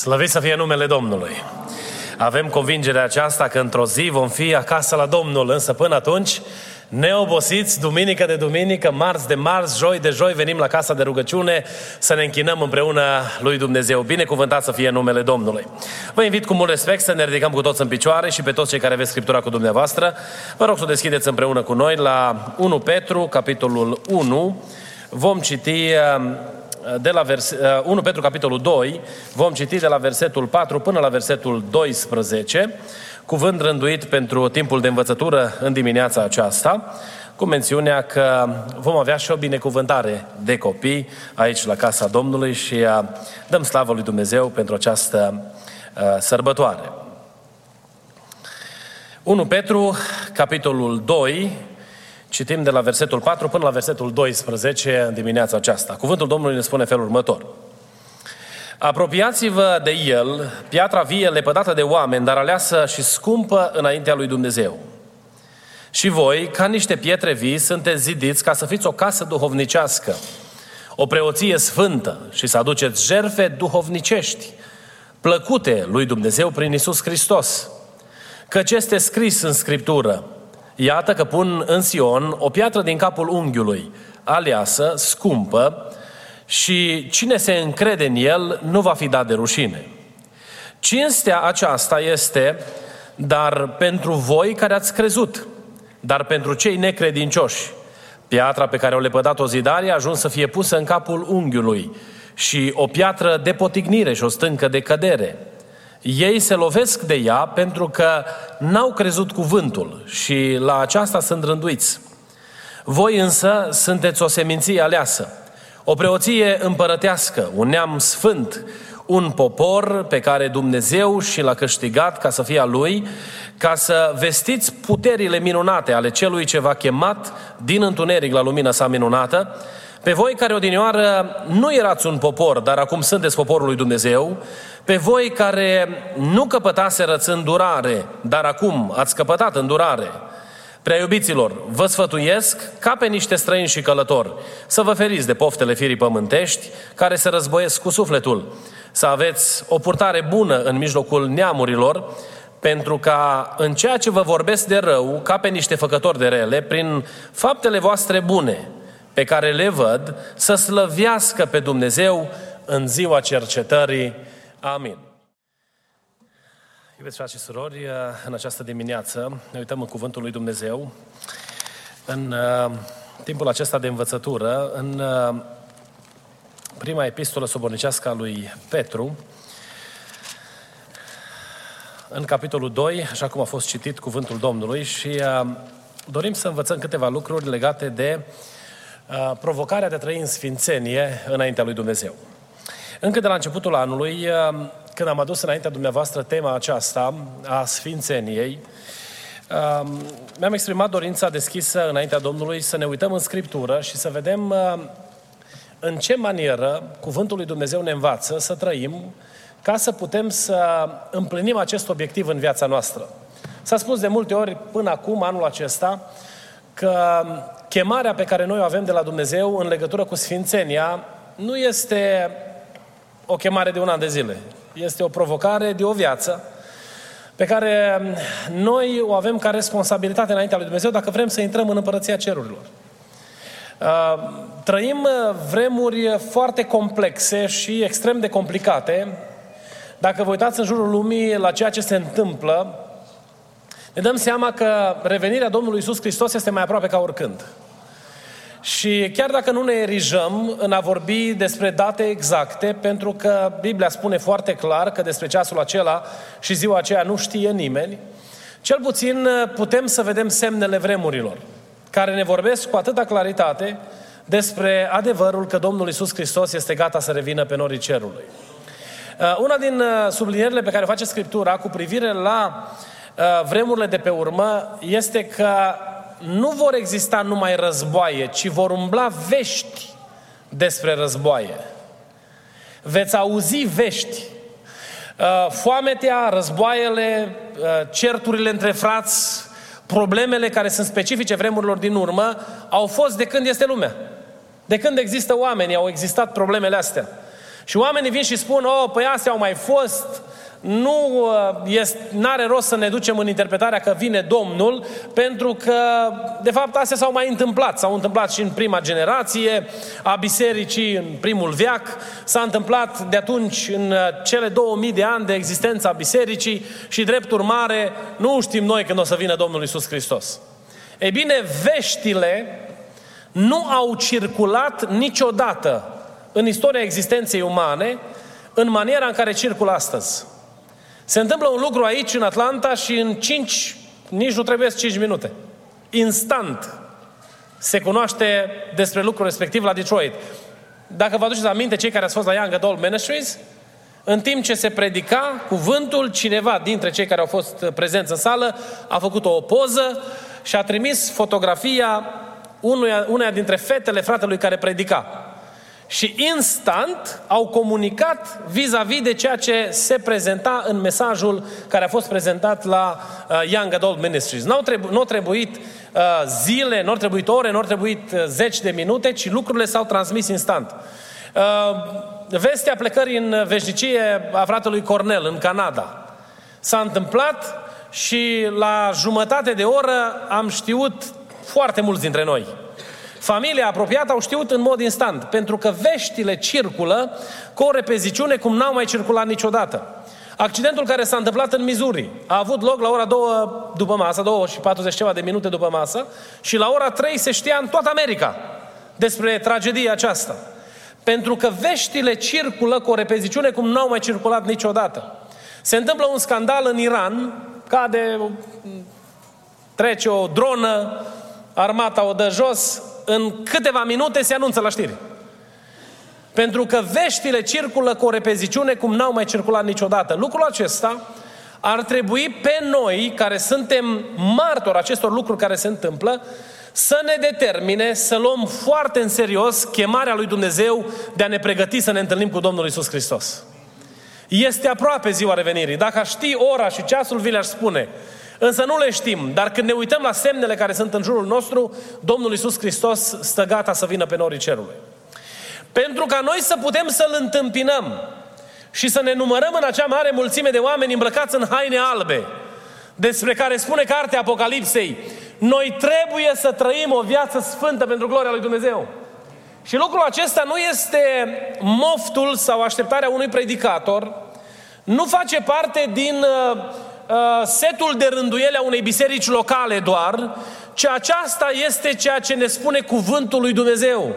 Slăvit să fie numele Domnului! Avem convingerea aceasta că într-o zi vom fi acasă la Domnul, însă până atunci, neobosiți, duminică de duminică, marți de marți, joi de joi, venim la casa de rugăciune să ne închinăm împreună lui Dumnezeu. Binecuvântat să fie numele Domnului. Vă invit cu mult respect să ne ridicăm cu toți în picioare și pe toți cei care aveți Scriptura cu dumneavoastră. Vă rog să o deschideți împreună cu noi la 1 Petru, capitolul 1. Vom citi de la vers, 1 uh, Petru capitolul 2, vom citi de la versetul 4 până la versetul 12, cuvânt rânduit pentru timpul de învățătură în dimineața aceasta, cu mențiunea că vom avea și o binecuvântare de copii aici la Casa Domnului și uh, dăm slavă lui Dumnezeu pentru această uh, sărbătoare. 1 Petru, capitolul 2, Citim de la versetul 4 până la versetul 12 în dimineața aceasta. Cuvântul Domnului ne spune felul următor. Apropiați-vă de el, piatra vie lepădată de oameni, dar aleasă și scumpă înaintea lui Dumnezeu. Și voi, ca niște pietre vii, sunteți zidiți ca să fiți o casă duhovnicească, o preoție sfântă și să aduceți jerfe duhovnicești, plăcute lui Dumnezeu prin Isus Hristos. Căci este scris în Scriptură, Iată că pun în Sion o piatră din capul unghiului, aleasă, scumpă, și cine se încrede în el nu va fi dat de rușine. Cinstea aceasta este, dar pentru voi care ați crezut, dar pentru cei necredincioși. Piatra pe care o lepădat o zidare a ajuns să fie pusă în capul unghiului și o piatră de potignire și o stâncă de cădere. Ei se lovesc de ea pentru că n-au crezut cuvântul și la aceasta sunt rânduiți. Voi însă sunteți o seminție aleasă, o preoție împărătească, un neam sfânt, un popor pe care Dumnezeu și l-a câștigat ca să fie a Lui, ca să vestiți puterile minunate ale celui ce v-a chemat din întuneric la lumina sa minunată, pe voi care odinioară nu erați un popor, dar acum sunteți poporul lui Dumnezeu, pe voi care nu căpătaserăți îndurare, dar acum ați căpătat îndurare, Prea iubiților, vă sfătuiesc, ca pe niște străini și călători, să vă feriți de poftele firii pământești, care se războiesc cu sufletul, să aveți o purtare bună în mijlocul neamurilor, pentru ca în ceea ce vă vorbesc de rău, ca pe niște făcători de rele, prin faptele voastre bune, pe care le văd, să slăvească pe Dumnezeu în ziua cercetării. Amin. Iubiți frate și surori, în această dimineață ne uităm în Cuvântul lui Dumnezeu, în uh, timpul acesta de învățătură, în uh, prima epistolă sobornicească a lui Petru, în capitolul 2, așa cum a fost citit Cuvântul Domnului și uh, dorim să învățăm câteva lucruri legate de uh, provocarea de a trăi în sfințenie înaintea lui Dumnezeu. Încă de la începutul anului, uh, când am adus înaintea dumneavoastră tema aceasta a Sfințeniei, uh, mi-am exprimat dorința deschisă înaintea Domnului să ne uităm în Scriptură și să vedem uh, în ce manieră Cuvântul lui Dumnezeu ne învață să trăim ca să putem să împlinim acest obiectiv în viața noastră. S-a spus de multe ori până acum, anul acesta, că chemarea pe care noi o avem de la Dumnezeu în legătură cu Sfințenia nu este o chemare de un an de zile. Este o provocare de o viață pe care noi o avem ca responsabilitate înaintea lui Dumnezeu dacă vrem să intrăm în împărăția cerurilor. Uh, trăim vremuri foarte complexe și extrem de complicate. Dacă vă uitați în jurul lumii la ceea ce se întâmplă, ne dăm seama că revenirea Domnului Isus Hristos este mai aproape ca oricând. Și chiar dacă nu ne erijăm în a vorbi despre date exacte, pentru că Biblia spune foarte clar că despre ceasul acela și ziua aceea nu știe nimeni, cel puțin putem să vedem semnele vremurilor, care ne vorbesc cu atâta claritate despre adevărul că Domnul Isus Hristos este gata să revină pe norii cerului. Uh, una din uh, sublinierile pe care o face Scriptura cu privire la uh, vremurile de pe urmă este că nu vor exista numai războaie, ci vor umbla vești despre războaie. Veți auzi vești. Foametea, războaiele, certurile între frați, problemele care sunt specifice vremurilor din urmă, au fost de când este lumea. De când există oameni, au existat problemele astea. Și oamenii vin și spun, oh, păi astea au mai fost, nu uh, are rost să ne ducem în interpretarea că vine Domnul, pentru că, de fapt, astea s-au mai întâmplat. S-au întâmplat și în prima generație a bisericii, în primul veac, s-a întâmplat de atunci în uh, cele 2000 de ani de existență a bisericii și, drept urmare, nu știm noi când o să vină Domnul Isus Hristos. Ei bine, veștile nu au circulat niciodată în istoria existenței umane în maniera în care circulă astăzi. Se întâmplă un lucru aici, în Atlanta, și în 5, nici nu trebuie 5 minute. Instant se cunoaște despre lucrul respectiv la Detroit. Dacă vă aduceți aminte, cei care ați fost la Young Adult Ministries, în timp ce se predica cuvântul, cineva dintre cei care au fost prezenți în sală a făcut o poză și a trimis fotografia unuia, uneia dintre fetele fratelui care predica și instant au comunicat vis-a-vis de ceea ce se prezenta în mesajul care a fost prezentat la uh, Young Adult Ministries. Nu au trebu- n-au trebuit uh, zile, nu au trebuit ore, nu au trebuit uh, zeci de minute, ci lucrurile s-au transmis instant. Uh, vestea plecării în veșnicie a fratelui Cornel în Canada s-a întâmplat și la jumătate de oră am știut foarte mulți dintre noi Familia apropiată au știut în mod instant, pentru că veștile circulă cu o repeziciune cum n-au mai circulat niciodată. Accidentul care s-a întâmplat în Missouri a avut loc la ora 2 după masă, 2 și 40 ceva de minute după masă, și la ora 3 se știa în toată America despre tragedia aceasta. Pentru că veștile circulă cu o repeziciune cum n-au mai circulat niciodată. Se întâmplă un scandal în Iran, cade, trece o dronă, armata o dă jos, în câteva minute se anunță la știri. Pentru că veștile circulă cu o repeziciune cum n-au mai circulat niciodată. Lucrul acesta ar trebui pe noi, care suntem martori acestor lucruri care se întâmplă, să ne determine să luăm foarte în serios chemarea lui Dumnezeu de a ne pregăti să ne întâlnim cu Domnul Isus Hristos. Este aproape ziua revenirii. Dacă aș ști ora și ceasul, vi le-aș spune. Însă nu le știm, dar când ne uităm la semnele care sunt în jurul nostru, Domnul Isus Hristos stă gata să vină pe norii cerului. Pentru ca noi să putem să-L întâmpinăm și să ne numărăm în acea mare mulțime de oameni îmbrăcați în haine albe, despre care spune cartea Apocalipsei, noi trebuie să trăim o viață sfântă pentru gloria lui Dumnezeu. Și lucrul acesta nu este moftul sau așteptarea unui predicator, nu face parte din uh, Uh, setul de rânduiele a unei biserici locale doar, ci aceasta este ceea ce ne spune cuvântul lui Dumnezeu.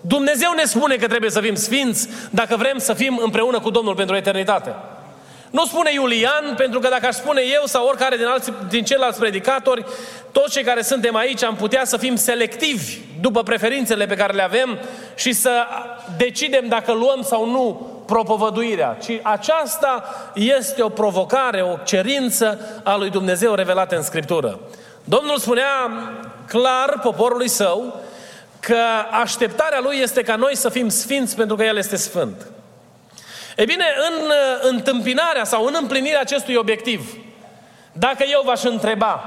Dumnezeu ne spune că trebuie să fim sfinți dacă vrem să fim împreună cu Domnul pentru eternitate. Nu spune Iulian, pentru că dacă aș spune eu sau oricare din, alți, din ceilalți predicatori, toți cei care suntem aici am putea să fim selectivi după preferințele pe care le avem și să decidem dacă luăm sau nu propovăduirea, ci aceasta este o provocare, o cerință a lui Dumnezeu revelată în Scriptură. Domnul spunea clar poporului său că așteptarea lui este ca noi să fim sfinți pentru că El este sfânt. E bine, în uh, întâmpinarea sau în împlinirea acestui obiectiv, dacă eu v-aș întreba,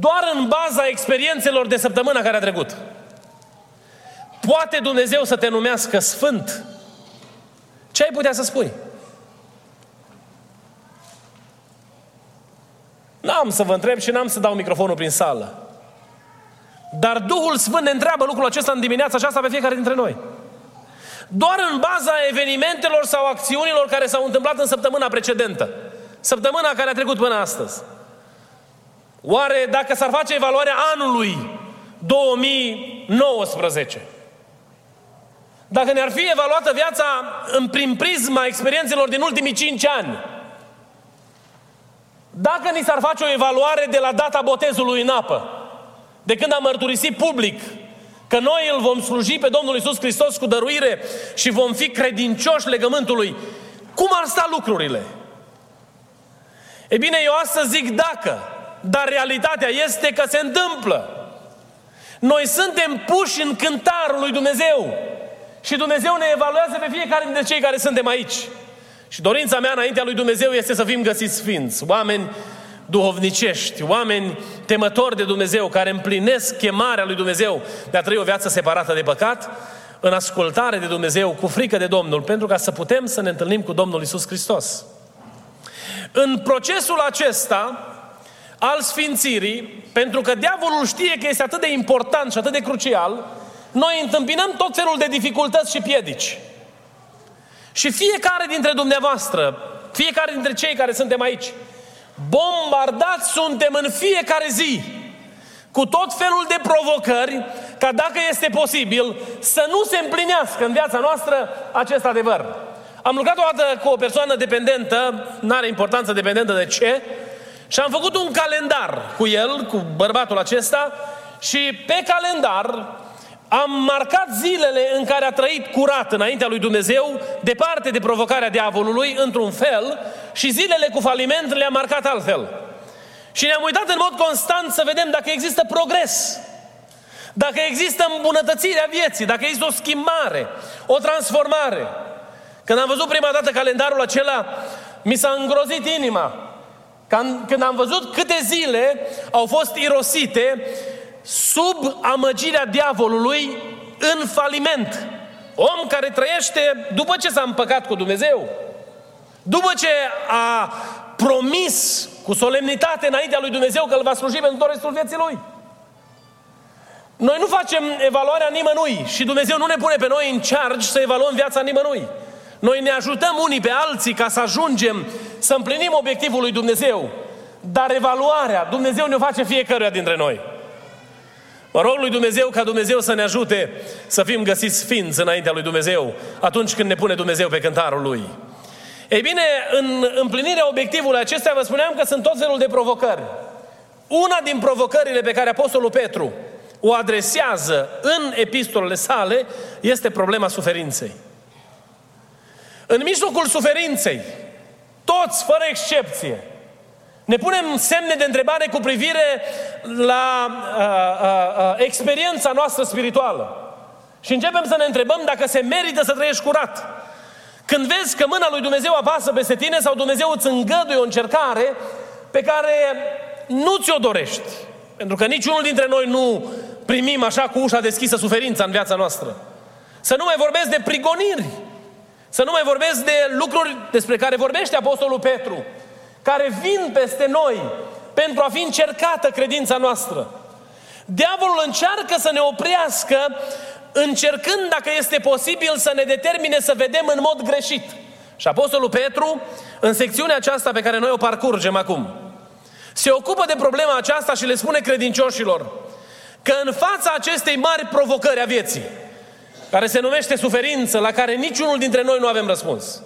doar în baza experiențelor de săptămâna care a trecut, poate Dumnezeu să te numească sfânt? Ce ai putea să spui? N-am să vă întreb și n-am să dau microfonul prin sală. Dar Duhul Sfânt ne întreabă lucrul acesta în dimineața aceasta pe fiecare dintre noi. Doar în baza evenimentelor sau acțiunilor care s-au întâmplat în săptămâna precedentă. Săptămâna care a trecut până astăzi. Oare dacă s-ar face evaluarea anului 2019, dacă ne-ar fi evaluată viața în prin prisma experiențelor din ultimii cinci ani, dacă ni s-ar face o evaluare de la data botezului în apă, de când am mărturisit public că noi îl vom sluji pe Domnul Isus Hristos cu dăruire și vom fi credincioși legământului, cum ar sta lucrurile? E bine, eu astăzi zic dacă, dar realitatea este că se întâmplă. Noi suntem puși în cântarul lui Dumnezeu și Dumnezeu ne evaluează pe fiecare dintre cei care suntem aici. Și dorința mea înaintea lui Dumnezeu este să fim găsiți sfinți, oameni duhovnicești, oameni temători de Dumnezeu, care împlinesc chemarea lui Dumnezeu de a trăi o viață separată de păcat, în ascultare de Dumnezeu, cu frică de Domnul, pentru ca să putem să ne întâlnim cu Domnul Isus Hristos. În procesul acesta al sfințirii, pentru că diavolul știe că este atât de important și atât de crucial, noi întâmpinăm tot felul de dificultăți și piedici. Și fiecare dintre dumneavoastră, fiecare dintre cei care suntem aici, bombardați suntem în fiecare zi cu tot felul de provocări ca dacă este posibil să nu se împlinească în viața noastră acest adevăr. Am lucrat o dată cu o persoană dependentă, nu are importanță dependentă de ce, și am făcut un calendar cu el, cu bărbatul acesta, și pe calendar am marcat zilele în care a trăit curat înaintea lui Dumnezeu, departe de provocarea diavolului, într-un fel, și zilele cu faliment le-am marcat altfel. Și ne-am uitat în mod constant să vedem dacă există progres, dacă există îmbunătățirea vieții, dacă există o schimbare, o transformare. Când am văzut prima dată calendarul acela, mi s-a îngrozit inima. Când am văzut câte zile au fost irosite sub amăgirea diavolului în faliment. Om care trăiește după ce s-a împăcat cu Dumnezeu, după ce a promis cu solemnitate înaintea lui Dumnezeu că îl va sluji pentru tot restul vieții lui. Noi nu facem evaluarea nimănui și Dumnezeu nu ne pune pe noi în charge să evaluăm viața nimănui. Noi ne ajutăm unii pe alții ca să ajungem să împlinim obiectivul lui Dumnezeu. Dar evaluarea, Dumnezeu ne-o face fiecăruia dintre noi. Mă rog lui Dumnezeu ca Dumnezeu să ne ajute să fim găsiți sfinți înaintea lui Dumnezeu atunci când ne pune Dumnezeu pe cântarul Lui. Ei bine, în împlinirea obiectivului acesta vă spuneam că sunt tot felul de provocări. Una din provocările pe care Apostolul Petru o adresează în epistolele sale este problema suferinței. În mijlocul suferinței, toți, fără excepție, ne punem semne de întrebare cu privire la uh, uh, uh, experiența noastră spirituală. Și începem să ne întrebăm dacă se merită să trăiești curat. Când vezi că mâna lui Dumnezeu apasă peste tine sau Dumnezeu îți îngăduie o încercare pe care nu ți-o dorești. Pentru că niciunul dintre noi nu primim așa cu ușa deschisă suferința în viața noastră. Să nu mai vorbesc de prigoniri. Să nu mai vorbesc de lucruri despre care vorbește Apostolul Petru care vin peste noi pentru a fi încercată credința noastră. Diavolul încearcă să ne oprească, încercând, dacă este posibil, să ne determine să vedem în mod greșit. Și Apostolul Petru, în secțiunea aceasta pe care noi o parcurgem acum, se ocupă de problema aceasta și le spune credincioșilor că în fața acestei mari provocări a vieții, care se numește suferință, la care niciunul dintre noi nu avem răspuns,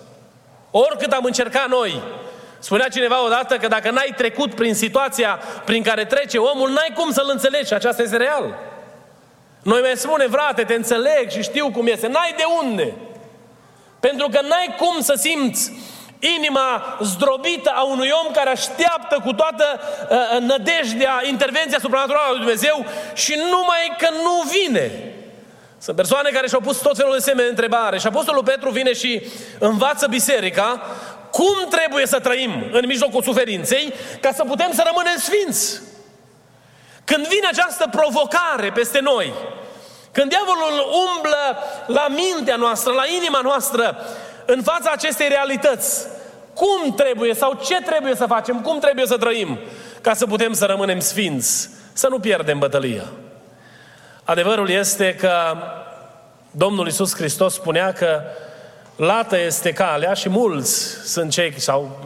oricât am încercat noi Spunea cineva odată că dacă n-ai trecut prin situația prin care trece omul, n-ai cum să-l înțelegi și aceasta este real. Noi mai spune, frate, te înțeleg și știu cum este. N-ai de unde. Pentru că n-ai cum să simți inima zdrobită a unui om care așteaptă cu toată uh, uh nădejdea intervenția supranaturală a lui Dumnezeu și numai că nu vine. Sunt persoane care și-au pus tot felul de semne de întrebare și Apostolul Petru vine și învață biserica cum trebuie să trăim în mijlocul suferinței ca să putem să rămânem sfinți. Când vine această provocare peste noi, când diavolul umblă la mintea noastră, la inima noastră, în fața acestei realități, cum trebuie sau ce trebuie să facem, cum trebuie să trăim ca să putem să rămânem sfinți, să nu pierdem bătălia. Adevărul este că Domnul Isus Hristos spunea că lată este calea și mulți sunt cei, sau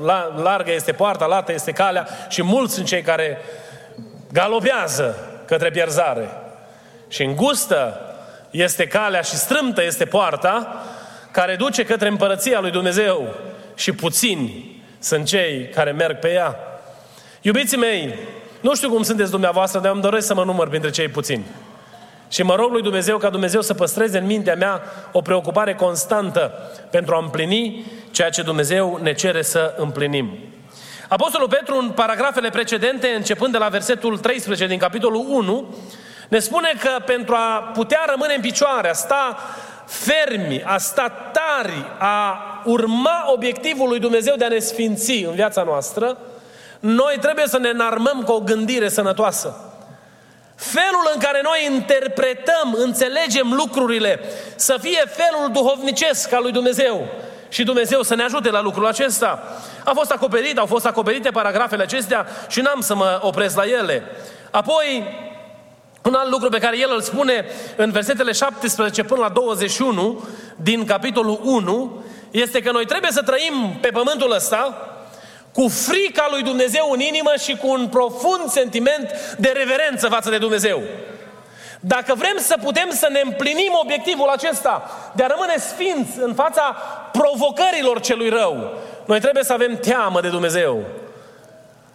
largă este poarta, lată este calea și mulți sunt cei care galopează către pierzare. Și îngustă este calea și strâmtă este poarta care duce către împărăția lui Dumnezeu și puțini sunt cei care merg pe ea. Iubiții mei, nu știu cum sunteți dumneavoastră, dar îmi doresc să mă număr printre cei puțini. Și mă rog lui Dumnezeu ca Dumnezeu să păstreze în mintea mea o preocupare constantă pentru a împlini ceea ce Dumnezeu ne cere să împlinim. Apostolul Petru, în paragrafele precedente, începând de la versetul 13 din capitolul 1, ne spune că pentru a putea rămâne în picioare, a sta fermi, a sta tari, a urma obiectivul lui Dumnezeu de a ne sfinți în viața noastră, noi trebuie să ne înarmăm cu o gândire sănătoasă. Felul în care noi interpretăm, înțelegem lucrurile, să fie felul duhovnicesc al lui Dumnezeu. Și Dumnezeu să ne ajute la lucrul acesta. A fost acoperit, au fost acoperite paragrafele acestea și n-am să mă opresc la ele. Apoi, un alt lucru pe care el îl spune în versetele 17 până la 21 din capitolul 1 este că noi trebuie să trăim pe pământul ăsta cu frica lui Dumnezeu în inimă și cu un profund sentiment de reverență față de Dumnezeu. Dacă vrem să putem să ne împlinim obiectivul acesta de a rămâne sfinți în fața provocărilor celui rău, noi trebuie să avem teamă de Dumnezeu.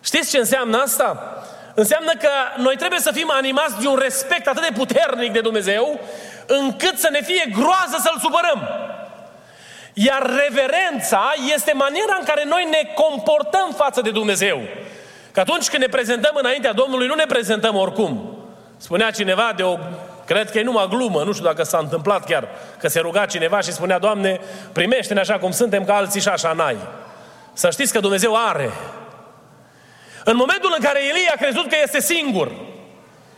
Știți ce înseamnă asta? Înseamnă că noi trebuie să fim animați de un respect atât de puternic de Dumnezeu, încât să ne fie groază să-L supărăm. Iar reverența este maniera în care noi ne comportăm față de Dumnezeu. Că atunci când ne prezentăm înaintea Domnului, nu ne prezentăm oricum. Spunea cineva de o Cred că e numai glumă, nu știu dacă s-a întâmplat chiar, că se ruga cineva și spunea, Doamne, primește-ne așa cum suntem, ca alții și așa n-ai. Să știți că Dumnezeu are. În momentul în care Elie a crezut că este singur,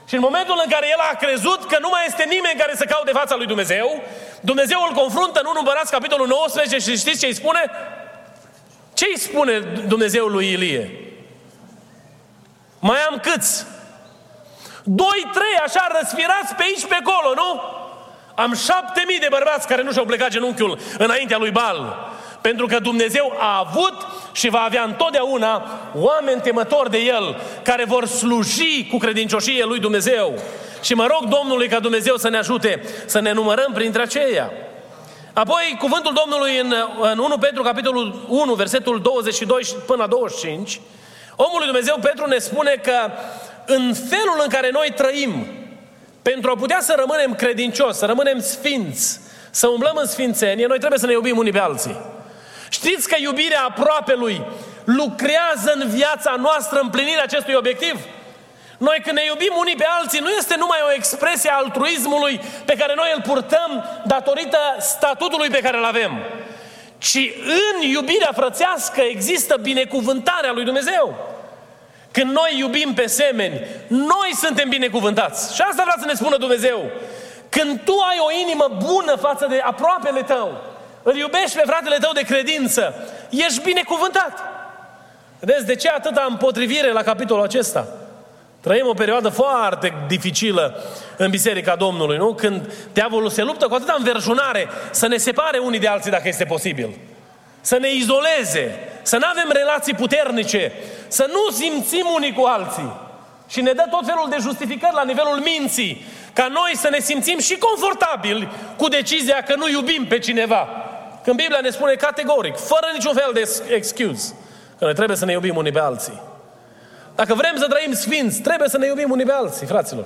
și în momentul în care el a crezut că nu mai este nimeni care să caute fața lui Dumnezeu, Dumnezeu îl confruntă în 1 Împărați, capitolul 19 și știți ce îi spune? Ce îi spune Dumnezeu lui Ilie? Mai am câți? Doi, trei, așa, răsfirați pe aici, pe acolo, nu? Am șapte mii de bărbați care nu și-au plecat genunchiul înaintea lui Bal. Pentru că Dumnezeu a avut și va avea întotdeauna oameni temători de El, care vor sluji cu credincioșie lui Dumnezeu. Și mă rog Domnului ca Dumnezeu să ne ajute să ne numărăm printre aceia. Apoi, cuvântul Domnului în, în 1 Petru, capitolul 1, versetul 22 până la 25, omul lui Dumnezeu Petru ne spune că în felul în care noi trăim, pentru a putea să rămânem credincioși, să rămânem sfinți, să umblăm în sfințenie, noi trebuie să ne iubim unii pe alții. Știți că iubirea aproape lui lucrează în viața noastră împlinirea acestui obiectiv? Noi când ne iubim unii pe alții nu este numai o expresie a altruismului pe care noi îl purtăm datorită statutului pe care îl avem, ci în iubirea frățească există binecuvântarea lui Dumnezeu. Când noi iubim pe semeni, noi suntem binecuvântați. Și asta vrea să ne spună Dumnezeu. Când tu ai o inimă bună față de aproapele tău, îl iubești pe fratele tău de credință, ești binecuvântat. Vedeți, de ce atâta împotrivire la capitolul acesta? Trăim o perioadă foarte dificilă în Biserica Domnului, nu? Când diavolul se luptă cu atâta înverșunare să ne separe unii de alții dacă este posibil. Să ne izoleze, să nu avem relații puternice, să nu simțim unii cu alții. Și ne dă tot felul de justificări la nivelul minții, ca noi să ne simțim și confortabili cu decizia că nu iubim pe cineva. Când Biblia ne spune categoric, fără niciun fel de excuse, că noi trebuie să ne iubim unii pe alții. Dacă vrem să trăim sfinți, trebuie să ne iubim unii pe alții, fraților.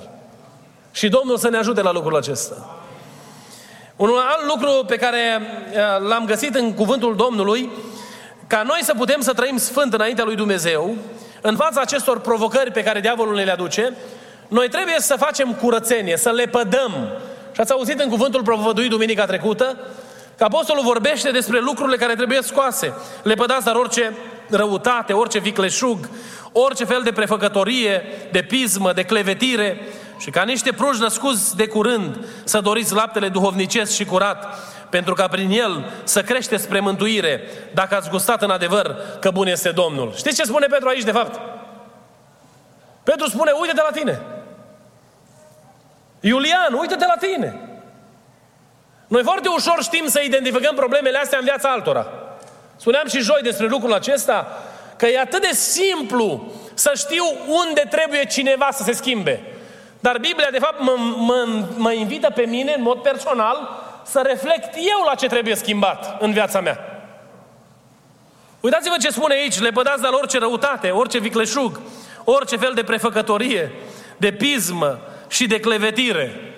Și Domnul să ne ajute la lucrul acesta. Un alt lucru pe care uh, l-am găsit în cuvântul Domnului, ca noi să putem să trăim sfânt înaintea lui Dumnezeu, în fața acestor provocări pe care diavolul ne le aduce, noi trebuie să facem curățenie, să le pădăm. Și ați auzit în cuvântul propovăduit duminica trecută, că apostolul vorbește despre lucrurile care trebuie scoase. Le pădați dar orice răutate, orice vicleșug, orice fel de prefăcătorie, de pismă, de clevetire și ca niște pruși născuți de curând să doriți laptele duhovnicesc și curat, pentru ca prin el să crește spre mântuire, dacă ați gustat în adevăr că bun este Domnul. Știți ce spune Petru aici, de fapt? Petru spune, uite-te la tine. Iulian, uite-te la tine. Noi foarte ușor știm să identificăm problemele astea în viața altora. Spuneam și joi despre lucrul acesta, că e atât de simplu să știu unde trebuie cineva să se schimbe. Dar Biblia, de fapt, mă, mă, mă invită pe mine, în mod personal, să reflect eu la ce trebuie schimbat în viața mea. Uitați-vă ce spune aici, lepădați de la orice răutate, orice vicleșug, orice fel de prefăcătorie, de pismă și de clevetire.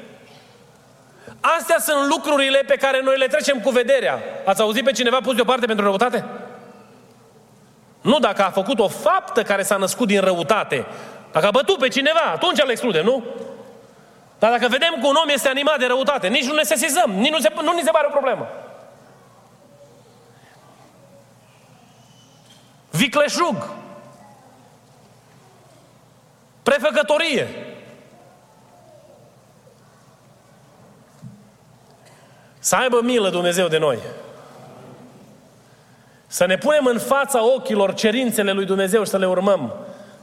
Astea sunt lucrurile pe care noi le trecem cu vederea. Ați auzit pe cineva pus deoparte pentru răutate? Nu dacă a făcut o faptă care s-a născut din răutate. Dacă a bătut pe cineva, atunci îl excludem, nu? Dar dacă vedem că un om este animat de răutate, nici nu ne sesizăm, nici nu, se, nu ni se pare o problemă. Vicleșug. Prefăcătorie. Să aibă milă Dumnezeu de noi. Să ne punem în fața ochilor cerințele lui Dumnezeu și să le urmăm.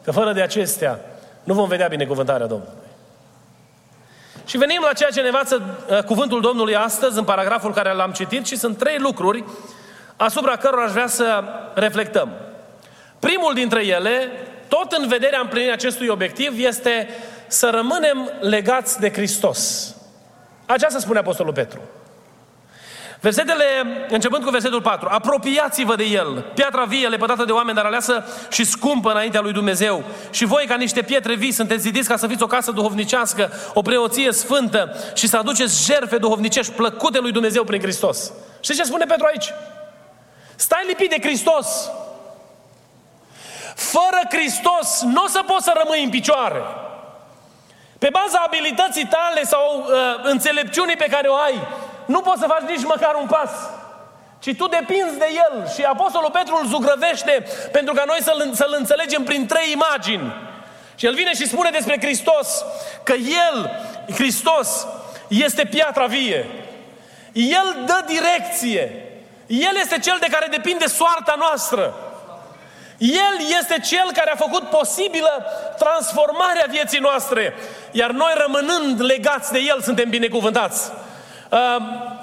Că fără de acestea nu vom vedea binecuvântarea Domnului. Și venim la ceea ce ne învață uh, cuvântul Domnului astăzi, în paragraful care l-am citit, și sunt trei lucruri asupra cărora aș vrea să reflectăm. Primul dintre ele, tot în vederea împlinirii acestui obiectiv, este să rămânem legați de Hristos. Aceasta spune Apostolul Petru. Versetele, începând cu versetul 4. Apropiați-vă de el, piatra vie, lepădată de oameni, dar aleasă și scumpă înaintea lui Dumnezeu. Și voi, ca niște pietre vii, sunteți zidiți ca să fiți o casă duhovnicească, o preoție sfântă și să aduceți jerfe duhovnicești plăcute lui Dumnezeu prin Hristos. Știți ce spune Petru aici? Stai lipit de Hristos. Fără Hristos nu o să poți să rămâi în picioare. Pe baza abilității tale sau uh, înțelepciunii pe care o ai, nu poți să faci nici măcar un pas. Ci tu depinzi de El. Și Apostolul Petru îl zugrăvește pentru ca noi să-l, să-l înțelegem prin trei imagini. Și el vine și spune despre Hristos că El, Hristos, este piatra vie. El dă direcție. El este cel de care depinde soarta noastră. El este cel care a făcut posibilă transformarea vieții noastre. Iar noi rămânând legați de El suntem binecuvântați.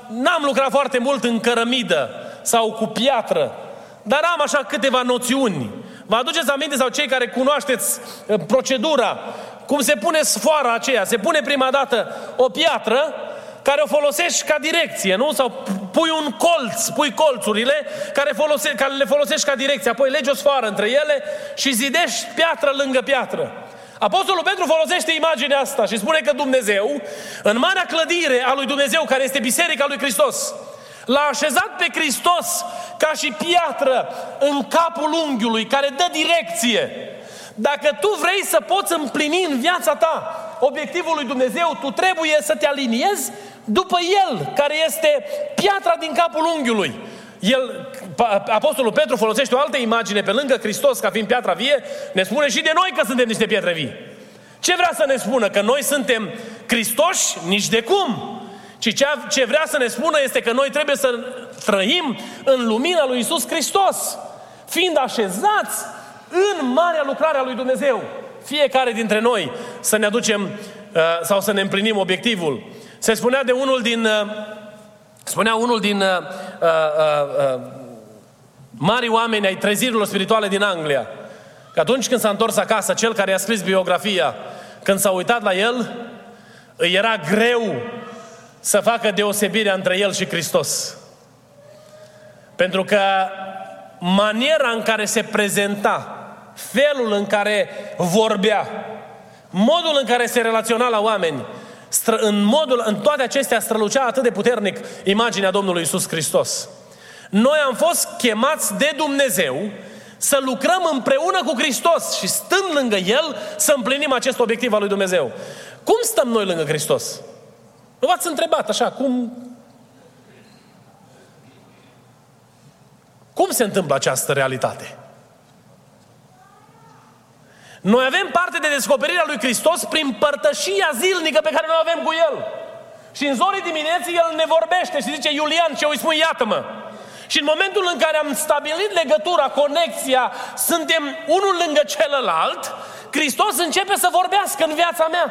N-am lucrat foarte mult în cărămidă sau cu piatră, dar am așa câteva noțiuni. Vă aduceți aminte sau cei care cunoașteți uh, procedura, cum se pune sfoara aceea? Se pune prima dată o piatră care o folosești ca direcție, nu? Sau pui un colț, pui colțurile care, folose, care le folosești ca direcție, apoi legi o sfoară între ele și zidești piatră lângă piatră. Apostolul Petru folosește imaginea asta și spune că Dumnezeu, în marea clădire a lui Dumnezeu, care este Biserica lui Hristos, l-a așezat pe Hristos ca și piatră în capul unghiului, care dă direcție. Dacă tu vrei să poți împlini în viața ta obiectivul lui Dumnezeu, tu trebuie să te aliniezi după El, care este piatra din capul unghiului. El, Apostolul Petru folosește o altă imagine pe lângă Hristos ca fiind piatra vie, ne spune și de noi că suntem niște pietre vii. Ce vrea să ne spună? Că noi suntem Hristoși? Nici de cum! Ci ce vrea să ne spună este că noi trebuie să trăim în lumina lui Isus Hristos, fiind așezați în marea lucrare a lui Dumnezeu. Fiecare dintre noi să ne aducem uh, sau să ne împlinim obiectivul. Se spunea de unul din uh, Spunea unul din uh, uh, uh, mari oameni ai trezirilor spirituale din Anglia, că atunci când s-a întors acasă, cel care a scris biografia, când s-a uitat la el, îi era greu să facă deosebirea între el și Hristos. Pentru că maniera în care se prezenta, felul în care vorbea, modul în care se relaționa la oameni, în modul, în toate acestea strălucea atât de puternic imaginea Domnului Isus Hristos. Noi am fost chemați de Dumnezeu să lucrăm împreună cu Hristos și stând lângă El să împlinim acest obiectiv al lui Dumnezeu. Cum stăm noi lângă Hristos? Nu v-ați întrebat așa, cum... Cum se întâmplă această realitate? Noi avem parte de descoperirea lui Hristos prin părtășia zilnică pe care noi avem cu El. Și în zorii dimineții El ne vorbește și zice, Iulian, ce îi spun, iată-mă. Și în momentul în care am stabilit legătura, conexia, suntem unul lângă celălalt, Hristos începe să vorbească în viața mea.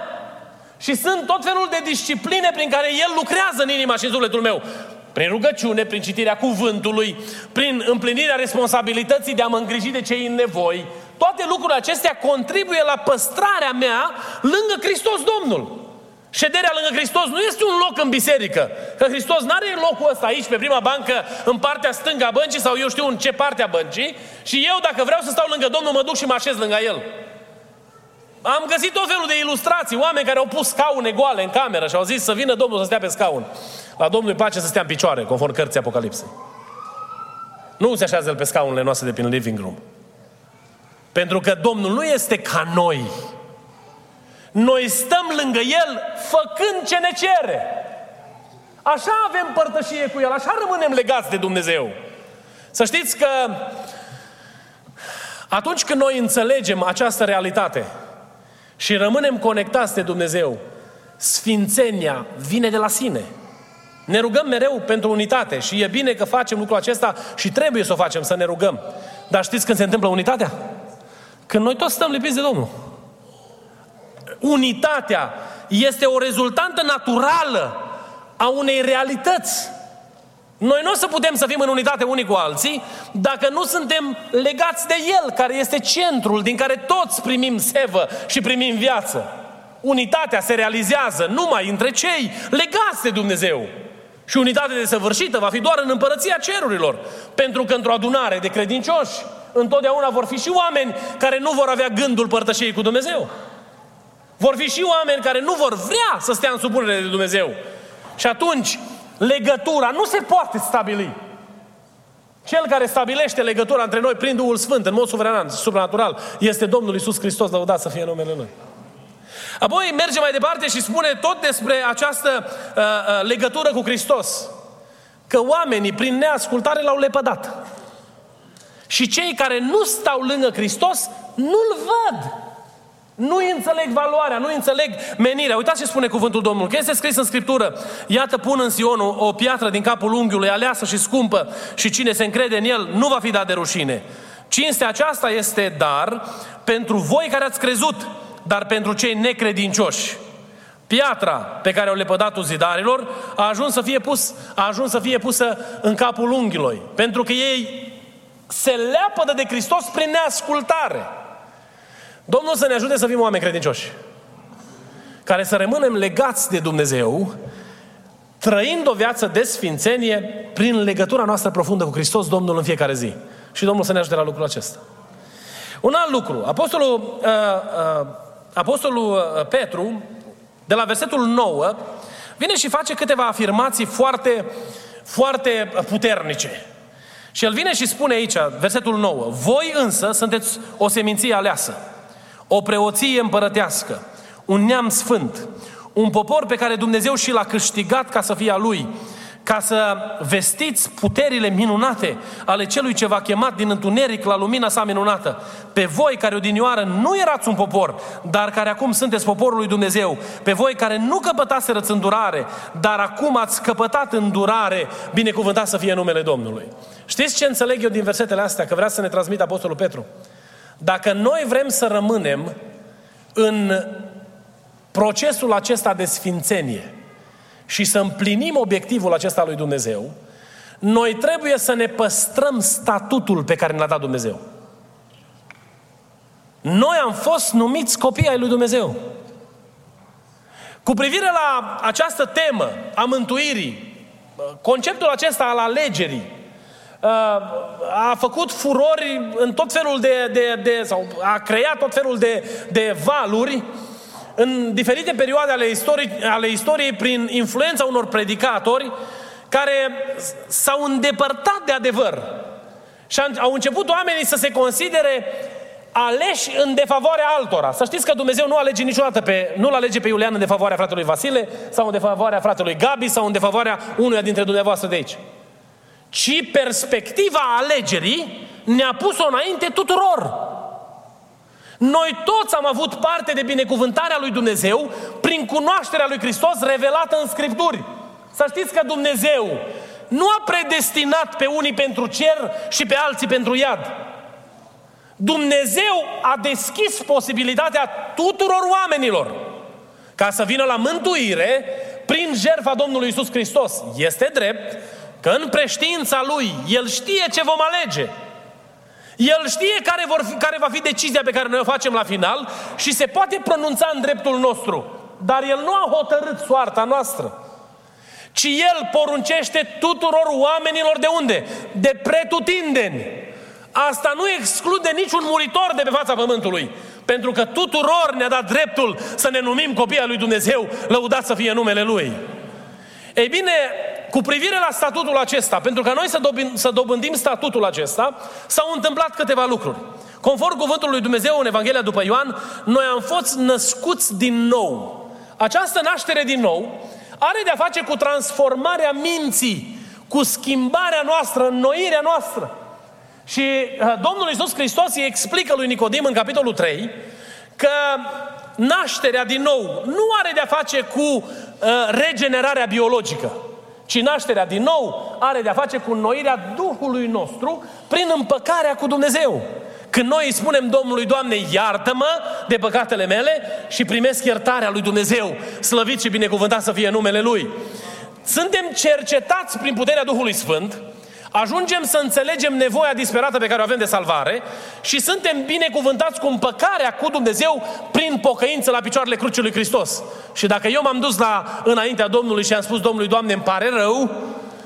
Și sunt tot felul de discipline prin care El lucrează în inima și în sufletul meu. Prin rugăciune, prin citirea cuvântului, prin împlinirea responsabilității de a mă îngriji de cei în nevoi, toate lucrurile acestea contribuie la păstrarea mea lângă Hristos Domnul. Șederea lângă Hristos nu este un loc în biserică. Că Hristos nu are locul ăsta aici, pe prima bancă, în partea stângă a băncii sau eu știu în ce parte a băncii și eu, dacă vreau să stau lângă Domnul, mă duc și mă așez lângă El. Am găsit tot felul de ilustrații, oameni care au pus scaune goale în cameră și au zis să vină Domnul să stea pe scaun. La Domnul îi place să stea în picioare, conform cărții Apocalipsei. Nu se așează el pe scaunele noastre de prin living room. Pentru că Domnul nu este ca noi. Noi stăm lângă El făcând ce ne cere. Așa avem părtășie cu El, așa rămânem legați de Dumnezeu. Să știți că atunci când noi înțelegem această realitate și rămânem conectați de Dumnezeu, sfințenia vine de la sine. Ne rugăm mereu pentru unitate și e bine că facem lucrul acesta și trebuie să o facem, să ne rugăm. Dar știți când se întâmplă unitatea? Când noi toți stăm lipiți de Domnul. Unitatea este o rezultantă naturală a unei realități. Noi nu o să putem să fim în unitate unii cu alții dacă nu suntem legați de El, care este centrul din care toți primim sevă și primim viață. Unitatea se realizează numai între cei legați de Dumnezeu. Și unitatea desăvârșită va fi doar în împărăția cerurilor. Pentru că într-o adunare de credincioși, întotdeauna vor fi și oameni care nu vor avea gândul părtășiei cu Dumnezeu. Vor fi și oameni care nu vor vrea să stea în supunere de Dumnezeu. Și atunci, legătura nu se poate stabili. Cel care stabilește legătura între noi prin Duhul Sfânt, în mod suveran, supranatural, este Domnul Isus Hristos, lăudat să fie numele Lui. Apoi merge mai departe și spune tot despre această uh, uh, legătură cu Hristos. Că oamenii, prin neascultare, l-au lepădat. Și cei care nu stau lângă Hristos, nu-L văd. Nu înțeleg valoarea, nu înțeleg menirea. Uitați ce spune cuvântul Domnului. Că este scris în Scriptură. Iată pun în Sion o, o piatră din capul unghiului, aleasă și scumpă, și cine se încrede în el nu va fi dat de rușine. Cinstea aceasta este dar pentru voi care ați crezut, dar pentru cei necredincioși. Piatra pe care o lepădat zidarilor a ajuns să fie, pus, a ajuns să fie pusă în capul unghiului. Pentru că ei se leapădă de Hristos prin neascultare. Domnul să ne ajute să fim oameni credincioși. Care să rămânem legați de Dumnezeu, trăind o viață de sfințenie prin legătura noastră profundă cu Hristos, Domnul, în fiecare zi. Și Domnul să ne ajute la lucrul acesta. Un alt lucru. Apostolul, uh, uh, Apostolul uh, Petru, de la versetul 9, vine și face câteva afirmații foarte, foarte puternice. Și el vine și spune aici, versetul 9, Voi însă sunteți o seminție aleasă, o preoție împărătească, un neam sfânt, un popor pe care Dumnezeu și l-a câștigat ca să fie a Lui, ca să vestiți puterile minunate ale celui ce v-a chemat din întuneric la lumina sa minunată. Pe voi care odinioară nu erați un popor, dar care acum sunteți poporul lui Dumnezeu. Pe voi care nu căpătaserăți îndurare, dar acum ați căpătat îndurare, binecuvântat să fie numele Domnului. Știți ce înțeleg eu din versetele astea? Că vrea să ne transmită Apostolul Petru. Dacă noi vrem să rămânem în procesul acesta de sfințenie și să împlinim obiectivul acesta lui Dumnezeu, noi trebuie să ne păstrăm statutul pe care ne-a dat Dumnezeu. Noi am fost numiți copii ai lui Dumnezeu. Cu privire la această temă a mântuirii, conceptul acesta al alegerii, a făcut furori în tot felul de, de, de sau a creat tot felul de, de valuri în diferite perioade ale istoriei, ale istoriei prin influența unor predicatori care s-au îndepărtat de adevăr. Și au început oamenii să se considere aleși în defavoarea altora. Să știți că Dumnezeu nu alege niciodată pe, nu-l alege pe Iulian în defavoarea fratelui Vasile sau în defavoarea fratelui Gabi sau în defavoarea unuia dintre dumneavoastră de aici ci perspectiva alegerii ne-a pus-o înainte tuturor. Noi toți am avut parte de binecuvântarea lui Dumnezeu prin cunoașterea lui Hristos revelată în Scripturi. Să știți că Dumnezeu nu a predestinat pe unii pentru cer și pe alții pentru iad. Dumnezeu a deschis posibilitatea tuturor oamenilor ca să vină la mântuire prin jertfa Domnului Isus Hristos. Este drept Că în preștiința lui, el știe ce vom alege. El știe care, vor fi, care va fi decizia pe care noi o facem la final și se poate pronunța în dreptul nostru. Dar el nu a hotărât soarta noastră. Ci el poruncește tuturor oamenilor de unde? De pretutindeni. Asta nu exclude niciun muritor de pe fața pământului. Pentru că tuturor ne-a dat dreptul să ne numim copii al lui Dumnezeu, lăudat să fie numele Lui. Ei bine, cu privire la statutul acesta, pentru că noi să, dobândim, să dobândim statutul acesta, s-au întâmplat câteva lucruri. Conform cuvântului lui Dumnezeu în Evanghelia după Ioan, noi am fost născuți din nou. Această naștere din nou are de-a face cu transformarea minții, cu schimbarea noastră, înnoirea noastră. Și uh, Domnul Iisus Hristos îi explică lui Nicodim în capitolul 3 că nașterea din nou nu are de-a face cu uh, regenerarea biologică, ci nașterea din nou are de-a face cu înnoirea Duhului nostru prin împăcarea cu Dumnezeu. Când noi îi spunem Domnului, Doamne, iartă-mă de păcatele mele și primesc iertarea lui Dumnezeu, slăvit și binecuvântat să fie numele Lui. Suntem cercetați prin puterea Duhului Sfânt, ajungem să înțelegem nevoia disperată pe care o avem de salvare și suntem binecuvântați cu împăcarea cu Dumnezeu prin pocăință la picioarele crucii lui Hristos. Și dacă eu m-am dus la înaintea Domnului și am spus Domnului, Doamne, îmi pare rău,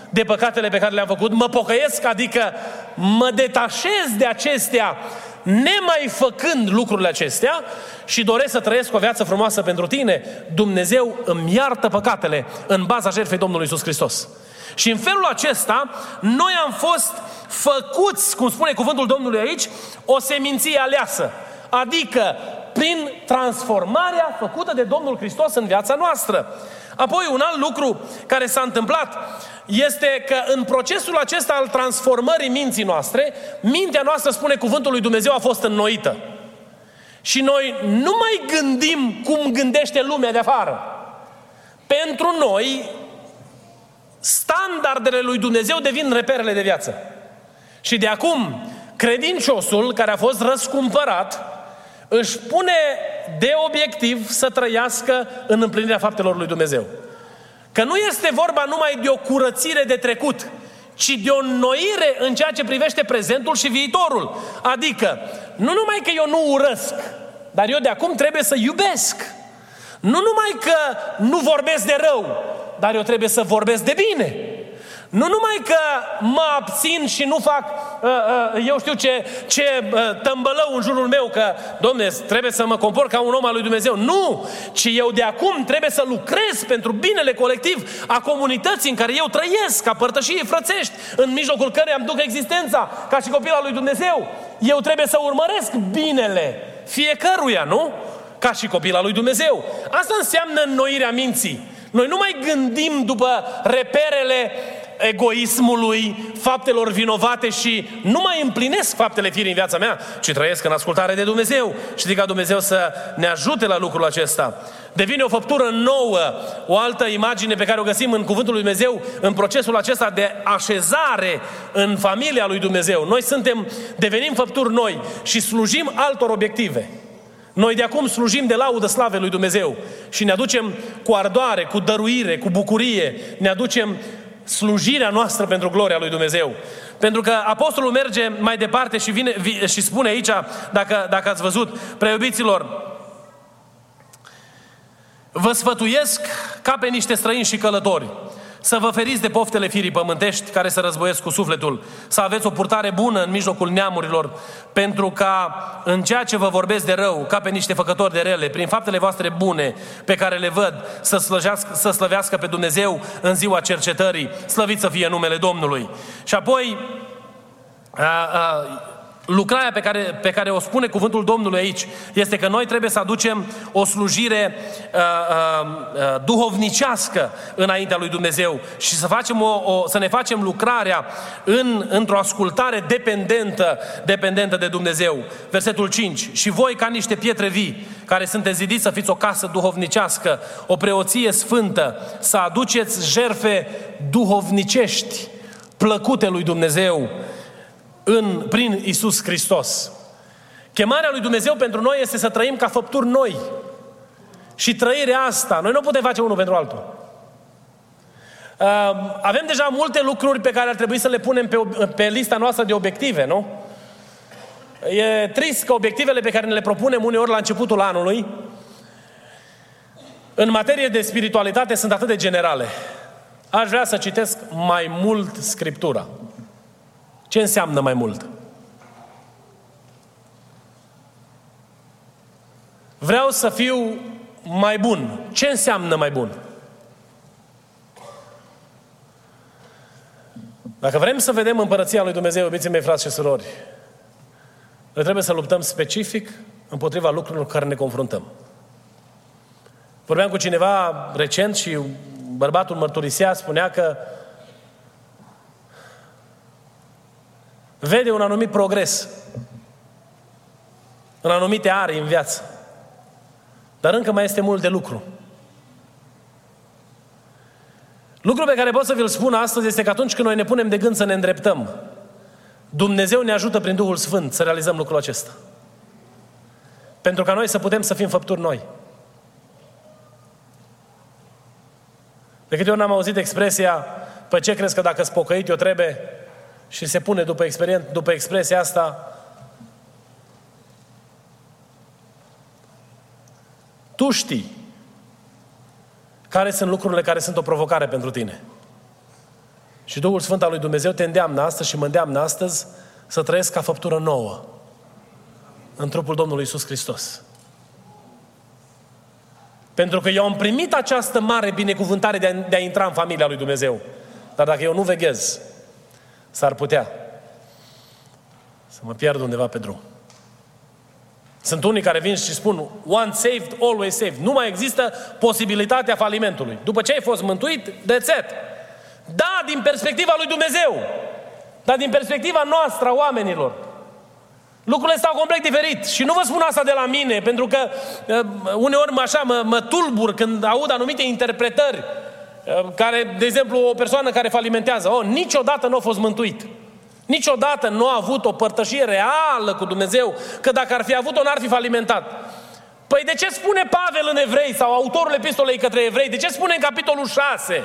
de păcatele pe care le-am făcut, mă pocăiesc, adică mă detașez de acestea, nemai făcând lucrurile acestea și doresc să trăiesc o viață frumoasă pentru tine, Dumnezeu îmi iartă păcatele în baza jertfei Domnului Isus Hristos. Și în felul acesta, noi am fost făcuți, cum spune cuvântul Domnului aici, o seminție aleasă. Adică prin transformarea făcută de Domnul Hristos în viața noastră. Apoi, un alt lucru care s-a întâmplat este că în procesul acesta al transformării minții noastre, mintea noastră, spune cuvântul lui Dumnezeu, a fost înnoită. Și noi nu mai gândim cum gândește lumea de afară. Pentru noi, standardele lui Dumnezeu devin reperele de viață. Și de acum, credinciosul care a fost răscumpărat, își pune de obiectiv să trăiască în împlinirea faptelor lui Dumnezeu. Că nu este vorba numai de o curățire de trecut, ci de o înnoire în ceea ce privește prezentul și viitorul. Adică, nu numai că eu nu urăsc, dar eu de acum trebuie să iubesc. Nu numai că nu vorbesc de rău, dar eu trebuie să vorbesc de bine. Nu numai că mă abțin și nu fac, uh, uh, eu știu ce, ce uh, tămbălău în jurul meu, că, domne, trebuie să mă comport ca un om al lui Dumnezeu. Nu! Ci eu de acum trebuie să lucrez pentru binele colectiv a comunității în care eu trăiesc, ca părtășie frățești, în mijlocul căreia îmi duc existența, ca și copil al lui Dumnezeu. Eu trebuie să urmăresc binele fiecăruia, nu? Ca și copil al lui Dumnezeu. Asta înseamnă înnoirea minții. Noi nu mai gândim după reperele egoismului, faptelor vinovate și nu mai împlinesc faptele firii în viața mea, ci trăiesc în ascultare de Dumnezeu. Și zic ca Dumnezeu să ne ajute la lucrul acesta. Devine o făptură nouă, o altă imagine pe care o găsim în Cuvântul lui Dumnezeu, în procesul acesta de așezare în familia lui Dumnezeu. Noi suntem, devenim făpturi noi și slujim altor obiective. Noi de acum slujim de laudă slave lui Dumnezeu și ne aducem cu ardoare, cu dăruire, cu bucurie, ne aducem slujirea noastră pentru gloria lui Dumnezeu. Pentru că apostolul merge mai departe și, vine, și spune aici, dacă, dacă ați văzut, preiubiților, vă sfătuiesc ca pe niște străini și călători să vă feriți de poftele firii pământești care se războiesc cu sufletul, să aveți o purtare bună în mijlocul neamurilor, pentru ca în ceea ce vă vorbesc de rău, ca pe niște făcători de rele, prin faptele voastre bune pe care le văd, să, slăjească, să slăvească pe Dumnezeu în ziua cercetării, slăvit să fie numele Domnului. Și apoi, a, a, lucrarea pe care, pe care o spune cuvântul Domnului aici este că noi trebuie să aducem o slujire uh, uh, uh, duhovnicească înaintea lui Dumnezeu și să, facem o, o, să ne facem lucrarea în, într-o ascultare dependentă, dependentă de Dumnezeu. Versetul 5. Și voi ca niște pietre vii care sunteți zidiți să fiți o casă duhovnicească, o preoție sfântă, să aduceți jerfe duhovnicești plăcute lui Dumnezeu în, prin Isus Hristos. Chemarea lui Dumnezeu pentru noi este să trăim ca făpturi noi. Și trăirea asta, noi nu putem face unul pentru altul. Avem deja multe lucruri pe care ar trebui să le punem pe, pe lista noastră de obiective, nu? E trist că obiectivele pe care ne le propunem uneori la începutul anului, în materie de spiritualitate, sunt atât de generale. Aș vrea să citesc mai mult Scriptura. Ce înseamnă mai mult? Vreau să fiu mai bun. Ce înseamnă mai bun? Dacă vrem să vedem împărăția lui Dumnezeu, iubiții mei, frați și surori, noi trebuie să luptăm specific împotriva lucrurilor cu care ne confruntăm. Vorbeam cu cineva recent și bărbatul mărturisea, spunea că vede un anumit progres în anumite arii în viață. Dar încă mai este mult de lucru. Lucrul pe care pot să vi-l spun astăzi este că atunci când noi ne punem de gând să ne îndreptăm, Dumnezeu ne ajută prin Duhul Sfânt să realizăm lucrul acesta. Pentru ca noi să putem să fim făpturi noi. De câte ori n-am auzit expresia, pe ce crezi că dacă spocăit eu trebuie? Și se pune după, experien- după expresia asta, tu știi care sunt lucrurile care sunt o provocare pentru tine. Și Duhul Sfânt al lui Dumnezeu te îndeamnă astăzi și mă îndeamnă astăzi să trăiesc ca făptură nouă în trupul Domnului Isus Hristos. Pentru că eu am primit această mare binecuvântare de a, de a intra în familia lui Dumnezeu. Dar dacă eu nu veghez, s-ar putea să mă pierd undeva pe drum. Sunt unii care vin și spun, one saved, always saved. Nu mai există posibilitatea falimentului. După ce ai fost mântuit, that's it. Da, din perspectiva lui Dumnezeu. Dar din perspectiva noastră, a oamenilor. Lucrurile stau complet diferit. Și nu vă spun asta de la mine, pentru că uh, uneori mă, așa mă, mă tulbur când aud anumite interpretări uh, care, de exemplu, o persoană care falimentează, oh, niciodată nu a fost mântuit. Niciodată nu a avut o părtășie reală cu Dumnezeu, că dacă ar fi avut-o, n-ar fi falimentat. Păi de ce spune Pavel în Evrei sau autorul epistolei către Evrei? De ce spune în capitolul 6?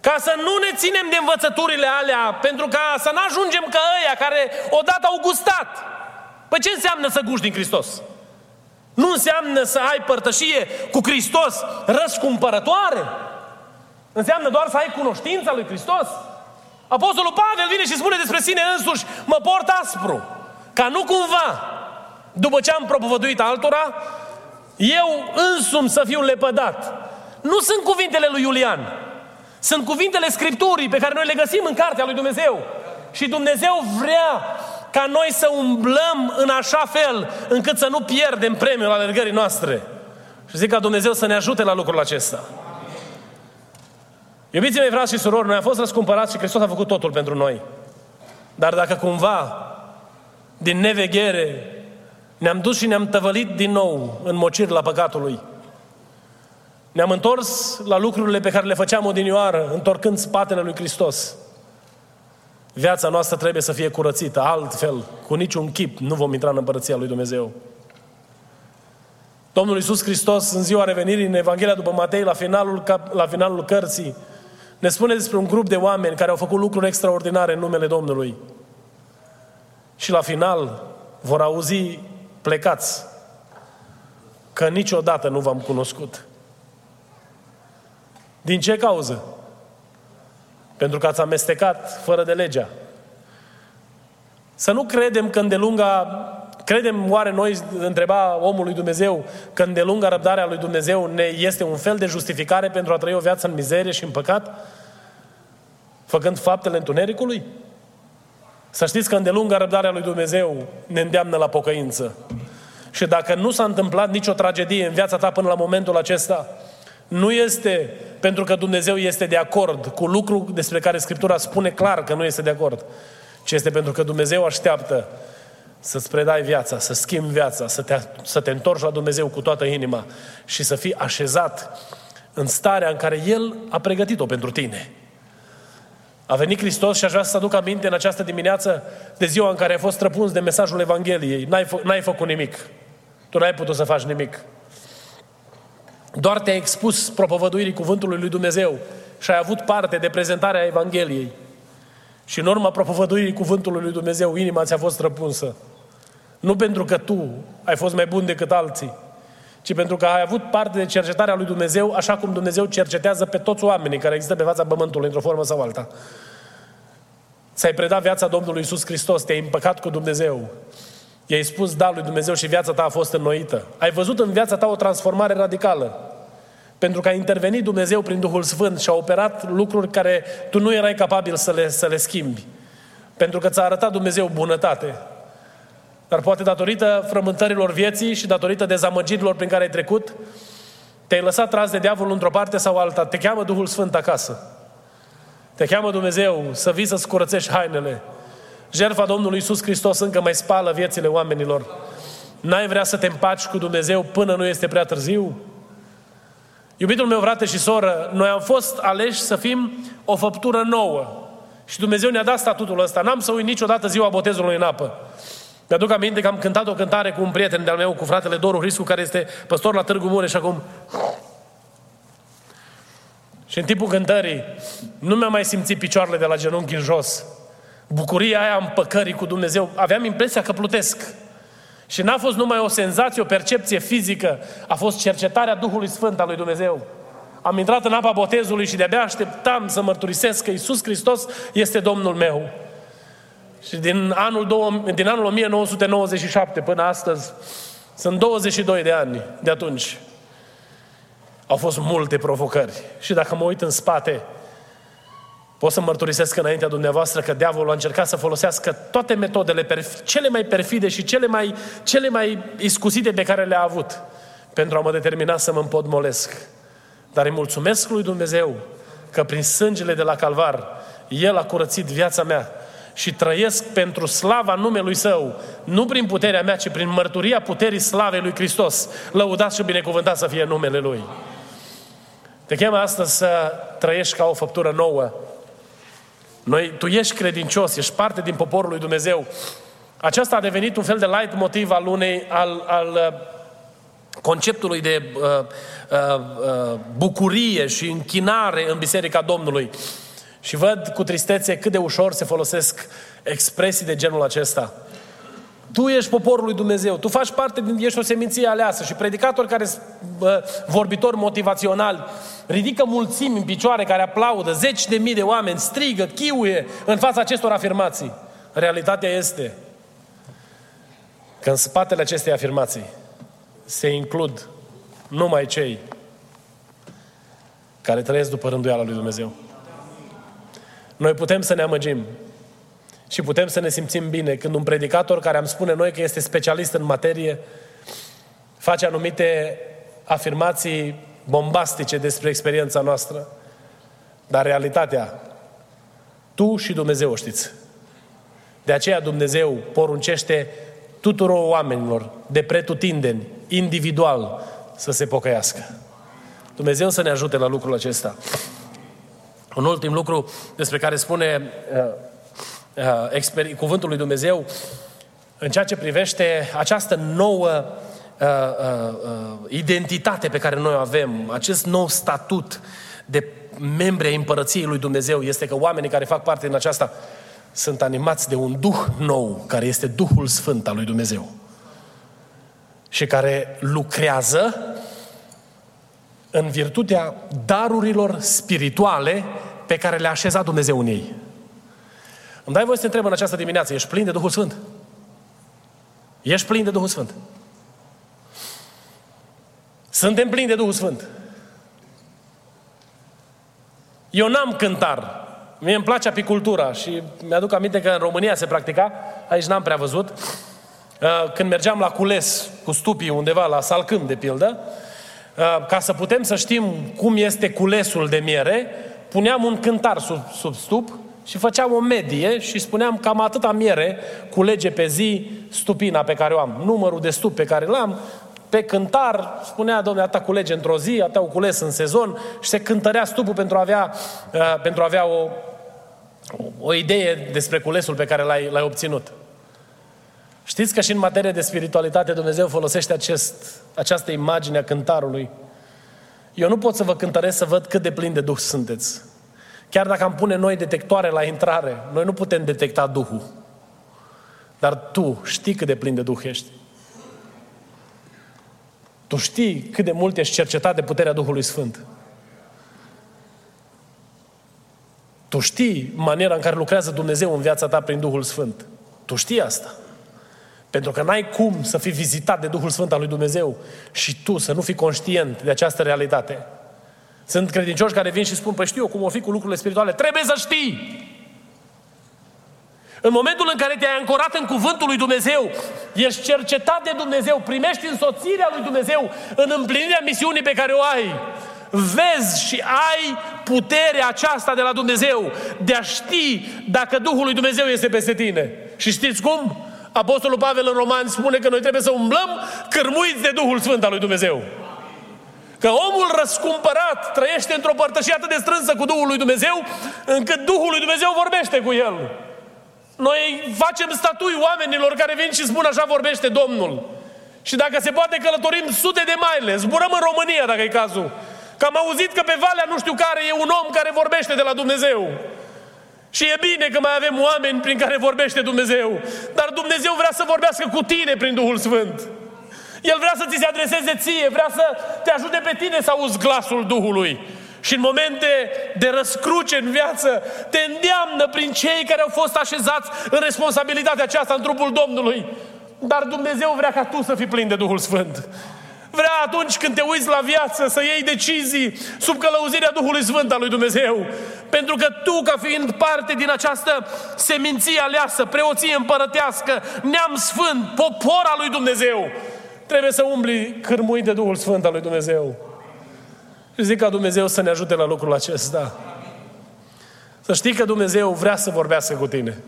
Ca să nu ne ținem de învățăturile alea, pentru ca să nu ajungem ca ăia care odată au gustat. Păi ce înseamnă să guști din Hristos? Nu înseamnă să ai părtășie cu Hristos răscumpărătoare? Înseamnă doar să ai cunoștința lui Hristos? Apostolul Pavel vine și spune despre sine însuși, mă port aspru, ca nu cumva, după ce am propovăduit altora, eu însumi să fiu lepădat. Nu sunt cuvintele lui Iulian, sunt cuvintele Scripturii pe care noi le găsim în cartea lui Dumnezeu. Și Dumnezeu vrea ca noi să umblăm în așa fel încât să nu pierdem premiul alergării noastre. Și zic ca Dumnezeu să ne ajute la lucrul acesta. Iubiții mei, frați și surori, noi am fost răscumpărați și Hristos a făcut totul pentru noi. Dar dacă cumva, din neveghere, ne-am dus și ne-am tăvălit din nou în mocir la păcatul lui, ne-am întors la lucrurile pe care le făceam odinioară, întorcând spatele lui Hristos. Viața noastră trebuie să fie curățită, altfel, cu niciun chip, nu vom intra în împărăția lui Dumnezeu. Domnul Iisus Hristos, în ziua revenirii, în Evanghelia după Matei, la finalul, la finalul cărții, ne spune despre un grup de oameni care au făcut lucruri extraordinare în numele Domnului. Și la final vor auzi plecați că niciodată nu v-am cunoscut. Din ce cauză? Pentru că ați amestecat fără de legea. Să nu credem că îndelunga Credem oare noi, întreba omul lui Dumnezeu, că îndelunga răbdarea lui Dumnezeu ne este un fel de justificare pentru a trăi o viață în mizerie și în păcat? Făcând faptele întunericului? Să știți că îndelunga răbdarea lui Dumnezeu ne îndeamnă la pocăință. Și dacă nu s-a întâmplat nicio tragedie în viața ta până la momentul acesta, nu este pentru că Dumnezeu este de acord cu lucru despre care Scriptura spune clar că nu este de acord, ci este pentru că Dumnezeu așteaptă să-ți predai viața, să schimbi viața, să te, să te întorci la Dumnezeu cu toată inima și să fii așezat în starea în care El a pregătit-o pentru tine. A venit Hristos și aș vrea să aduc aminte în această dimineață de ziua în care ai fost străpuns de mesajul Evangheliei. N-ai, fă, n-ai făcut nimic. Tu n-ai putut să faci nimic. Doar te-ai expus propovăduirii cuvântului lui Dumnezeu și ai avut parte de prezentarea Evangheliei. Și în urma propovăduirii cuvântului lui Dumnezeu, inima ți-a fost răpunsă. Nu pentru că tu ai fost mai bun decât alții, ci pentru că ai avut parte de cercetarea lui Dumnezeu, așa cum Dumnezeu cercetează pe toți oamenii care există pe fața pământului, într-o formă sau alta. Ți-ai predat viața Domnului Isus Hristos, te-ai împăcat cu Dumnezeu. I-ai spus da lui Dumnezeu și viața ta a fost înnoită. Ai văzut în viața ta o transformare radicală. Pentru că a intervenit Dumnezeu prin Duhul Sfânt și a operat lucruri care tu nu erai capabil să le, să le schimbi. Pentru că ți-a arătat Dumnezeu bunătate. Dar poate datorită frământărilor vieții și datorită dezamăgirilor prin care ai trecut, te-ai lăsat tras de diavol într-o parte sau alta. Te cheamă Duhul Sfânt acasă. Te cheamă Dumnezeu să vii să-ți curățești hainele. Jertfa Domnului Iisus Hristos încă mai spală viețile oamenilor. N-ai vrea să te împaci cu Dumnezeu până nu este prea târziu? Iubitul meu, frate și soră, noi am fost aleși să fim o făptură nouă. Și Dumnezeu ne-a dat statutul ăsta. N-am să uit niciodată ziua botezului în apă. Mi-aduc aminte că am cântat o cântare cu un prieten de-al meu, cu fratele Doru Hriscu, care este păstor la Târgu Mureș acum. Și în timpul cântării nu mi-am mai simțit picioarele de la genunchi în jos. Bucuria aia împăcării cu Dumnezeu. Aveam impresia că plutesc. Și n-a fost numai o senzație, o percepție fizică, a fost cercetarea Duhului Sfânt al lui Dumnezeu. Am intrat în apa botezului și de-abia așteptam să mărturisesc că Isus Hristos este Domnul meu. Și din anul, două, din anul 1997 până astăzi, sunt 22 de ani de atunci. Au fost multe provocări. Și dacă mă uit în spate, pot să mărturisesc înaintea dumneavoastră că diavolul a încercat să folosească toate metodele cele mai perfide și cele mai, cele mai iscusite pe care le-a avut pentru a mă determina să mă împodmolesc. Dar îi mulțumesc lui Dumnezeu că prin sângele de la Calvar El a curățit viața mea și trăiesc pentru slava numelui Său, nu prin puterea mea, ci prin mărturia puterii slavei lui Hristos. Lăudați și binecuvântat să fie numele Lui. Te chem astăzi să trăiești ca o făptură nouă. Noi, tu ești credincios, ești parte din poporul lui Dumnezeu. Aceasta a devenit un fel de light motiv al unei, al, al uh, conceptului de uh, uh, uh, bucurie și închinare în Biserica Domnului. Și văd cu tristețe cât de ușor se folosesc expresii de genul acesta. Tu ești poporul lui Dumnezeu, tu faci parte din, ești o seminție aleasă și predicatori care sunt vorbitori motivaționali, ridică mulțimi în picioare care aplaudă, zeci de mii de oameni strigă, chiuie în fața acestor afirmații. Realitatea este că în spatele acestei afirmații se includ numai cei care trăiesc după rânduiala lui Dumnezeu. Noi putem să ne amăgim și putem să ne simțim bine când un predicator care am spune noi că este specialist în materie face anumite afirmații bombastice despre experiența noastră. Dar realitatea, tu și Dumnezeu o știți. De aceea Dumnezeu poruncește tuturor oamenilor de pretutindeni, individual, să se pocăiască. Dumnezeu să ne ajute la lucrul acesta. Un ultim lucru despre care spune uh, uh, cuvântul lui Dumnezeu în ceea ce privește această nouă uh, uh, uh, identitate pe care noi o avem, acest nou statut de membri ai împărăției lui Dumnezeu, este că oamenii care fac parte din aceasta sunt animați de un duh nou, care este Duhul Sfânt al lui Dumnezeu. Și care lucrează în virtutea darurilor spirituale pe care le-a așezat Dumnezeu în ei. Îmi dai voi să te întreb în această dimineață, ești plin de Duhul Sfânt? Ești plin de Duhul Sfânt? Suntem plini de Duhul Sfânt. Eu n-am cântar. Mie îmi place apicultura și mi-aduc aminte că în România se practica, aici n-am prea văzut, uh, când mergeam la cules cu stupii undeva la Salcâm, de pildă, uh, ca să putem să știm cum este culesul de miere, puneam un cântar sub, sub stup și făceam o medie și spuneam cam atâta miere culege pe zi stupina pe care o am. Numărul de stup pe care l-am, pe cântar, spunea, domnule, atâta culege într-o zi, atâta o cules în sezon și se cântărea stupul pentru a avea, uh, pentru a avea o, o idee despre culesul pe care l-ai, l-ai obținut. Știți că și în materie de spiritualitate Dumnezeu folosește acest, această imagine a cântarului. Eu nu pot să vă cântăresc să văd cât de plin de Duh sunteți. Chiar dacă am pune noi detectoare la intrare, noi nu putem detecta Duhul. Dar tu știi cât de plin de Duh ești. Tu știi cât de mult ești cercetat de puterea Duhului Sfânt. Tu știi maniera în care lucrează Dumnezeu în viața ta prin Duhul Sfânt. Tu știi asta. Pentru că n-ai cum să fii vizitat de Duhul Sfânt al lui Dumnezeu și tu să nu fii conștient de această realitate. Sunt credincioși care vin și spun, păi știu cum o fi cu lucrurile spirituale. Trebuie să știi! În momentul în care te-ai ancorat în cuvântul lui Dumnezeu, ești cercetat de Dumnezeu, primești însoțirea lui Dumnezeu în împlinirea misiunii pe care o ai, vezi și ai puterea aceasta de la Dumnezeu de a ști dacă Duhul lui Dumnezeu este peste tine. Și știți cum? Apostolul Pavel în Roman spune că noi trebuie să umblăm cârmuiți de Duhul Sfânt al lui Dumnezeu. Că omul răscumpărat trăiește într-o părtășie atât de strânsă cu Duhul lui Dumnezeu, încât Duhul lui Dumnezeu vorbește cu el. Noi facem statui oamenilor care vin și spun așa vorbește Domnul. Și dacă se poate călătorim sute de maile, zburăm în România dacă e cazul. Că am auzit că pe Valea nu știu care e un om care vorbește de la Dumnezeu. Și e bine că mai avem oameni prin care vorbește Dumnezeu. Dar Dumnezeu vrea să vorbească cu tine prin Duhul Sfânt. El vrea să ți se adreseze ție, vrea să te ajute pe tine să auzi glasul Duhului. Și în momente de răscruce în viață, te îndeamnă prin cei care au fost așezați în responsabilitatea aceasta în trupul Domnului. Dar Dumnezeu vrea ca tu să fii plin de Duhul Sfânt. Vrea atunci când te uiți la viață să iei decizii sub călăuzirea Duhului Sfânt al lui Dumnezeu. Pentru că tu, ca fiind parte din această seminție aleasă, preoție împărătească, neam sfânt, popor al lui Dumnezeu, trebuie să umbli cârmuit de Duhul Sfânt al lui Dumnezeu. Și zic ca Dumnezeu să ne ajute la lucrul acesta. Să știi că Dumnezeu vrea să vorbească cu tine.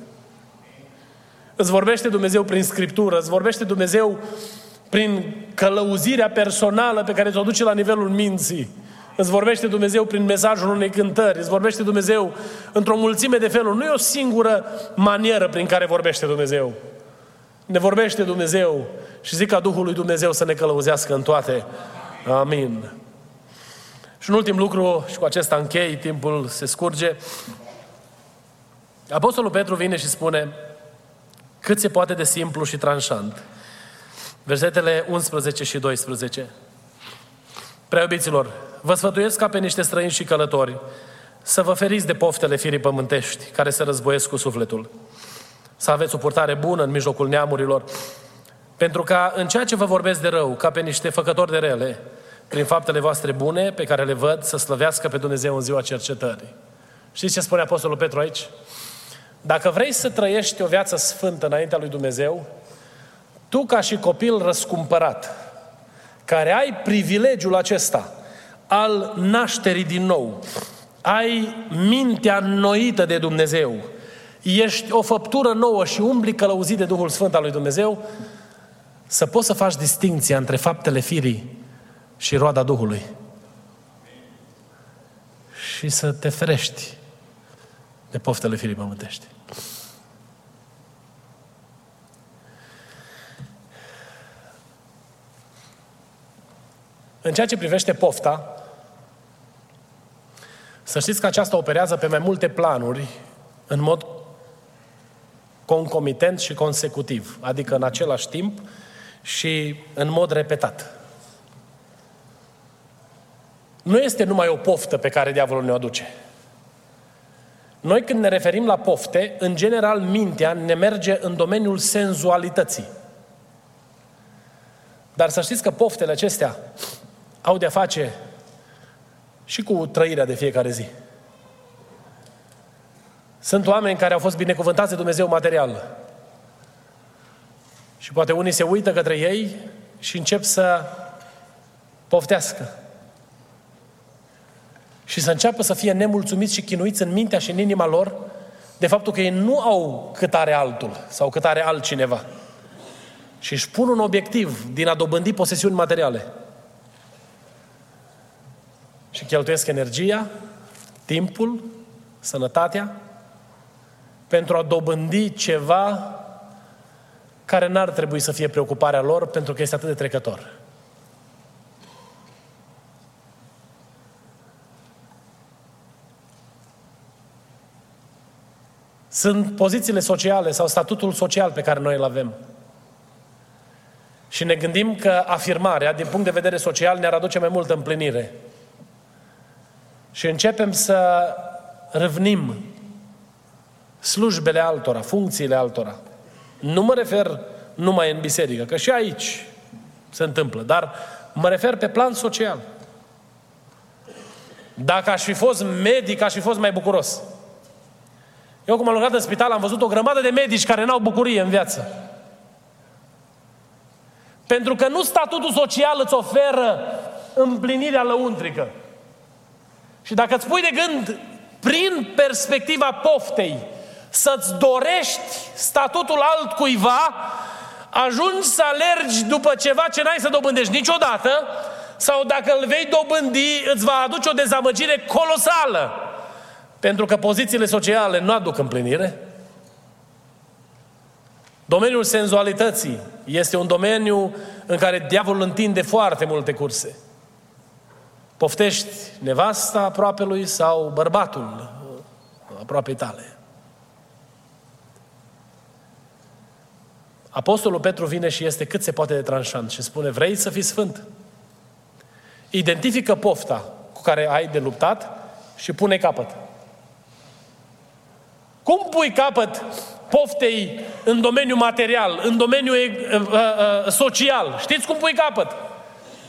Îți vorbește Dumnezeu prin Scriptură, îți vorbește Dumnezeu prin călăuzirea personală pe care ți-o duce la nivelul minții. Îți vorbește Dumnezeu prin mesajul unei cântări, îți vorbește Dumnezeu într-o mulțime de feluri. Nu e o singură manieră prin care vorbește Dumnezeu. Ne vorbește Dumnezeu și zic ca Duhul lui Dumnezeu să ne călăuzească în toate. Amin. Și un ultim lucru, și cu acesta închei, timpul se scurge. Apostolul Petru vine și spune cât se poate de simplu și tranșant. Versetele 11 și 12. Preobiților, vă sfătuiesc ca pe niște străini și călători să vă feriți de poftele firii pământești care se războiesc cu sufletul. Să aveți o purtare bună în mijlocul neamurilor, pentru ca în ceea ce vă vorbesc de rău, ca pe niște făcători de rele, prin faptele voastre bune pe care le văd, să slăvească pe Dumnezeu în ziua cercetării. Știți ce spune Apostolul Petru aici? Dacă vrei să trăiești o viață sfântă înaintea lui Dumnezeu, tu ca și copil răscumpărat, care ai privilegiul acesta al nașterii din nou, ai mintea înnoită de Dumnezeu, ești o făptură nouă și umbli călăuzit de Duhul Sfânt al lui Dumnezeu, să poți să faci distinția între faptele firii și roada Duhului. Și să te ferești de poftele firii pământești. În ceea ce privește pofta, să știți că aceasta operează pe mai multe planuri, în mod concomitent și consecutiv, adică în același timp și în mod repetat. Nu este numai o poftă pe care diavolul ne-o aduce. Noi când ne referim la pofte, în general mintea ne merge în domeniul senzualității. Dar să știți că poftele acestea au de-a face și cu trăirea de fiecare zi. Sunt oameni care au fost binecuvântați de Dumnezeu material. Și poate unii se uită către ei și încep să poftească. Și să înceapă să fie nemulțumiți și chinuiți în mintea și în inima lor de faptul că ei nu au cât are altul sau cât are altcineva. Și își pun un obiectiv din a dobândi posesiuni materiale și cheltuiesc energia, timpul, sănătatea pentru a dobândi ceva care n-ar trebui să fie preocuparea lor pentru că este atât de trecător. Sunt pozițiile sociale sau statutul social pe care noi îl avem. Și ne gândim că afirmarea, din punct de vedere social, ne-ar aduce mai multă împlinire și începem să râvnim slujbele altora, funcțiile altora. Nu mă refer numai în biserică, că și aici se întâmplă, dar mă refer pe plan social. Dacă aș fi fost medic, aș fi fost mai bucuros. Eu cum am lucrat în spital, am văzut o grămadă de medici care n-au bucurie în viață. Pentru că nu statutul social îți oferă împlinirea lăuntrică. Și dacă îți pui de gând, prin perspectiva poftei, să-ți dorești statutul altcuiva, ajungi să alergi după ceva ce n-ai să dobândești niciodată, sau dacă îl vei dobândi, îți va aduce o dezamăgire colosală. Pentru că pozițiile sociale nu aduc împlinire. Domeniul senzualității este un domeniu în care diavolul întinde foarte multe curse. Poftești nevasta aproape lui sau bărbatul aproape tale. Apostolul Petru vine și este cât se poate de tranșant și spune, vrei să fii sfânt? Identifică pofta cu care ai de luptat și pune capăt. Cum pui capăt poftei în domeniul material, în domeniul uh, uh, uh, social? Știți cum pui capăt?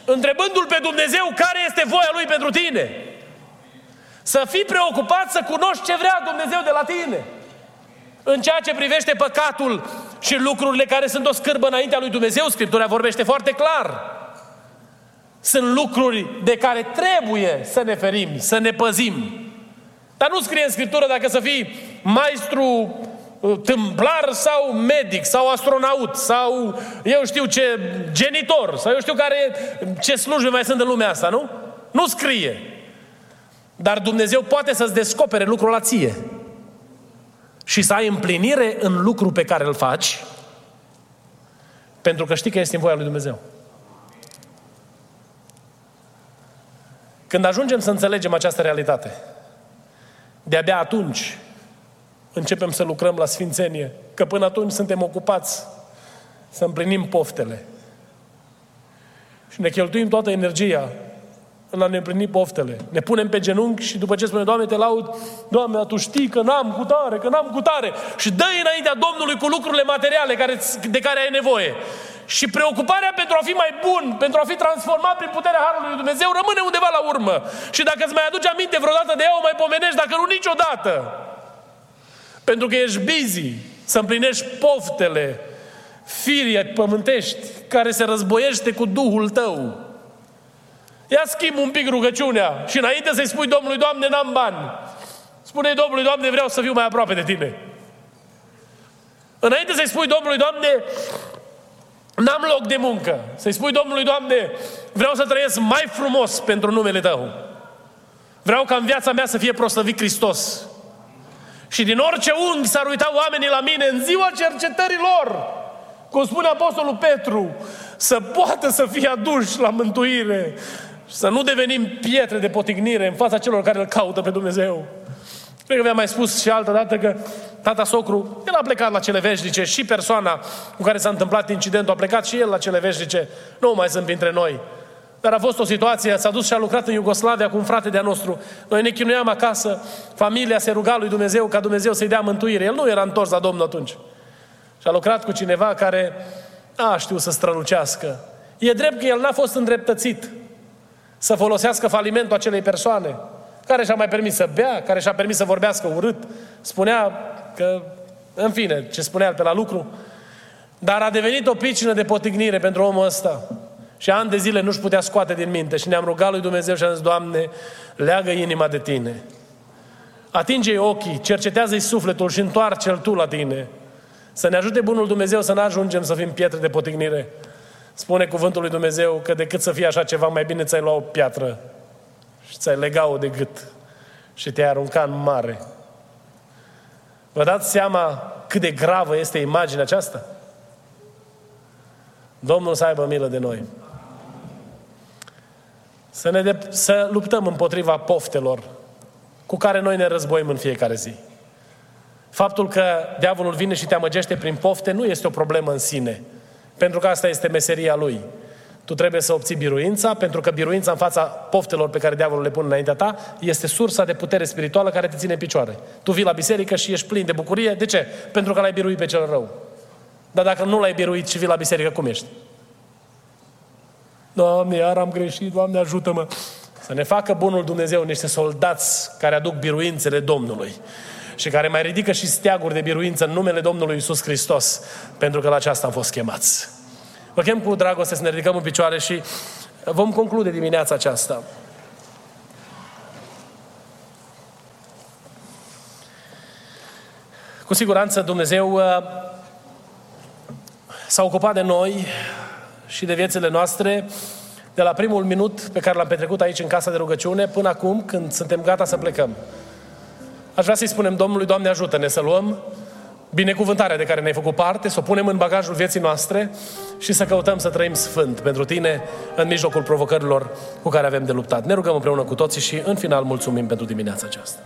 Întrebându-L pe Dumnezeu care este voia Lui pentru tine. Să fii preocupat să cunoști ce vrea Dumnezeu de la tine. În ceea ce privește păcatul și lucrurile care sunt o scârbă înaintea lui Dumnezeu, Scriptura vorbește foarte clar. Sunt lucruri de care trebuie să ne ferim, să ne păzim. Dar nu scrie în Scriptură dacă să fii maestru uh, tâmplar sau medic sau astronaut sau eu știu ce genitor sau eu știu care ce slujbe mai sunt în lumea asta, nu? Nu scrie. Dar Dumnezeu poate să-ți descopere lucrul la ție și să ai împlinire în lucru pe care îl faci pentru că știi că este în voia lui Dumnezeu. Când ajungem să înțelegem această realitate, de-abia atunci începem să lucrăm la sfințenie, că până atunci suntem ocupați să împlinim poftele. Și ne cheltuim toată energia în a ne împlini poftele. Ne punem pe genunchi și după ce spune, Doamne, te laud, Doamne, Tu știi că n-am cu tare, că n-am cu tare. Și dă înaintea Domnului cu lucrurile materiale care, de care ai nevoie. Și preocuparea pentru a fi mai bun, pentru a fi transformat prin puterea Harului Lui Dumnezeu rămâne undeva la urmă. Și dacă îți mai aduci aminte vreodată de ea, o mai pomenești, dacă nu niciodată. Pentru că ești busy să împlinești poftele firii pământești care se războiește cu Duhul tău. Ia schimb un pic rugăciunea și înainte să-i spui Domnului, Doamne, n-am bani. Spune Domnului, Doamne, vreau să fiu mai aproape de Tine. Înainte să-i spui Domnului, Doamne, n-am loc de muncă. Să-i spui Domnului, Doamne, vreau să trăiesc mai frumos pentru numele Tău. Vreau ca în viața mea să fie proslăvit Hristos. Și din orice unghi s-ar uita oamenii la mine în ziua cercetărilor, cum spune Apostolul Petru, să poată să fie aduși la mântuire, să nu devenim pietre de potignire în fața celor care îl caută pe Dumnezeu. Cred că vi-am mai spus și altă dată că tata socru, el a plecat la cele veșnice și persoana cu care s-a întâmplat incidentul a plecat și el la cele veșnice. Nu mai sunt printre noi. Dar a fost o situație, s-a dus și a lucrat în Iugoslavia cu un frate de-a nostru. Noi ne chinuiam acasă, familia se ruga lui Dumnezeu ca Dumnezeu să-i dea mântuire. El nu era întors la Domnul atunci. Și a lucrat cu cineva care a știu să strălucească. E drept că el n-a fost îndreptățit să folosească falimentul acelei persoane care și-a mai permis să bea, care și-a permis să vorbească urât. Spunea că, în fine, ce spunea pe la lucru, dar a devenit o pricină de potignire pentru omul ăsta. Și ani de zile nu-și putea scoate din minte. Și ne-am rugat lui Dumnezeu și am zis, Doamne, leagă inima de Tine. Atinge-i ochii, cercetează-i sufletul și întoarce-l Tu la Tine. Să ne ajute Bunul Dumnezeu să nu ajungem să fim pietre de potignire. Spune cuvântul lui Dumnezeu că decât să fie așa ceva, mai bine ți-ai lua o piatră și ți-ai lega-o de gât și te-ai arunca în mare. Vă dați seama cât de gravă este imaginea aceasta? Domnul să aibă milă de noi. Să, ne de- să luptăm împotriva poftelor cu care noi ne războim în fiecare zi. Faptul că diavolul vine și te amăgește prin pofte nu este o problemă în sine, pentru că asta este meseria lui. Tu trebuie să obții biruința, pentru că biruința în fața poftelor pe care diavolul le pune înaintea ta este sursa de putere spirituală care te ține în picioare. Tu vii la biserică și ești plin de bucurie. De ce? Pentru că l-ai biruit pe cel rău. Dar dacă nu l-ai biruit și vii la biserică, cum ești? Doamne, iar am greșit, Doamne, ajută-mă. Să ne facă bunul Dumnezeu niște soldați care aduc biruințele Domnului și care mai ridică și steaguri de biruință în numele Domnului Isus Hristos, pentru că la aceasta am fost chemați. Vă chem cu dragoste să ne ridicăm în picioare și vom conclude dimineața aceasta. Cu siguranță Dumnezeu uh, s-a ocupat de noi și de viețile noastre de la primul minut pe care l-am petrecut aici în casa de rugăciune până acum când suntem gata să plecăm. Aș vrea să-i spunem Domnului, Doamne ajută-ne să luăm binecuvântarea de care ne-ai făcut parte, să o punem în bagajul vieții noastre și să căutăm să trăim sfânt pentru Tine în mijlocul provocărilor cu care avem de luptat. Ne rugăm împreună cu toții și în final mulțumim pentru dimineața aceasta.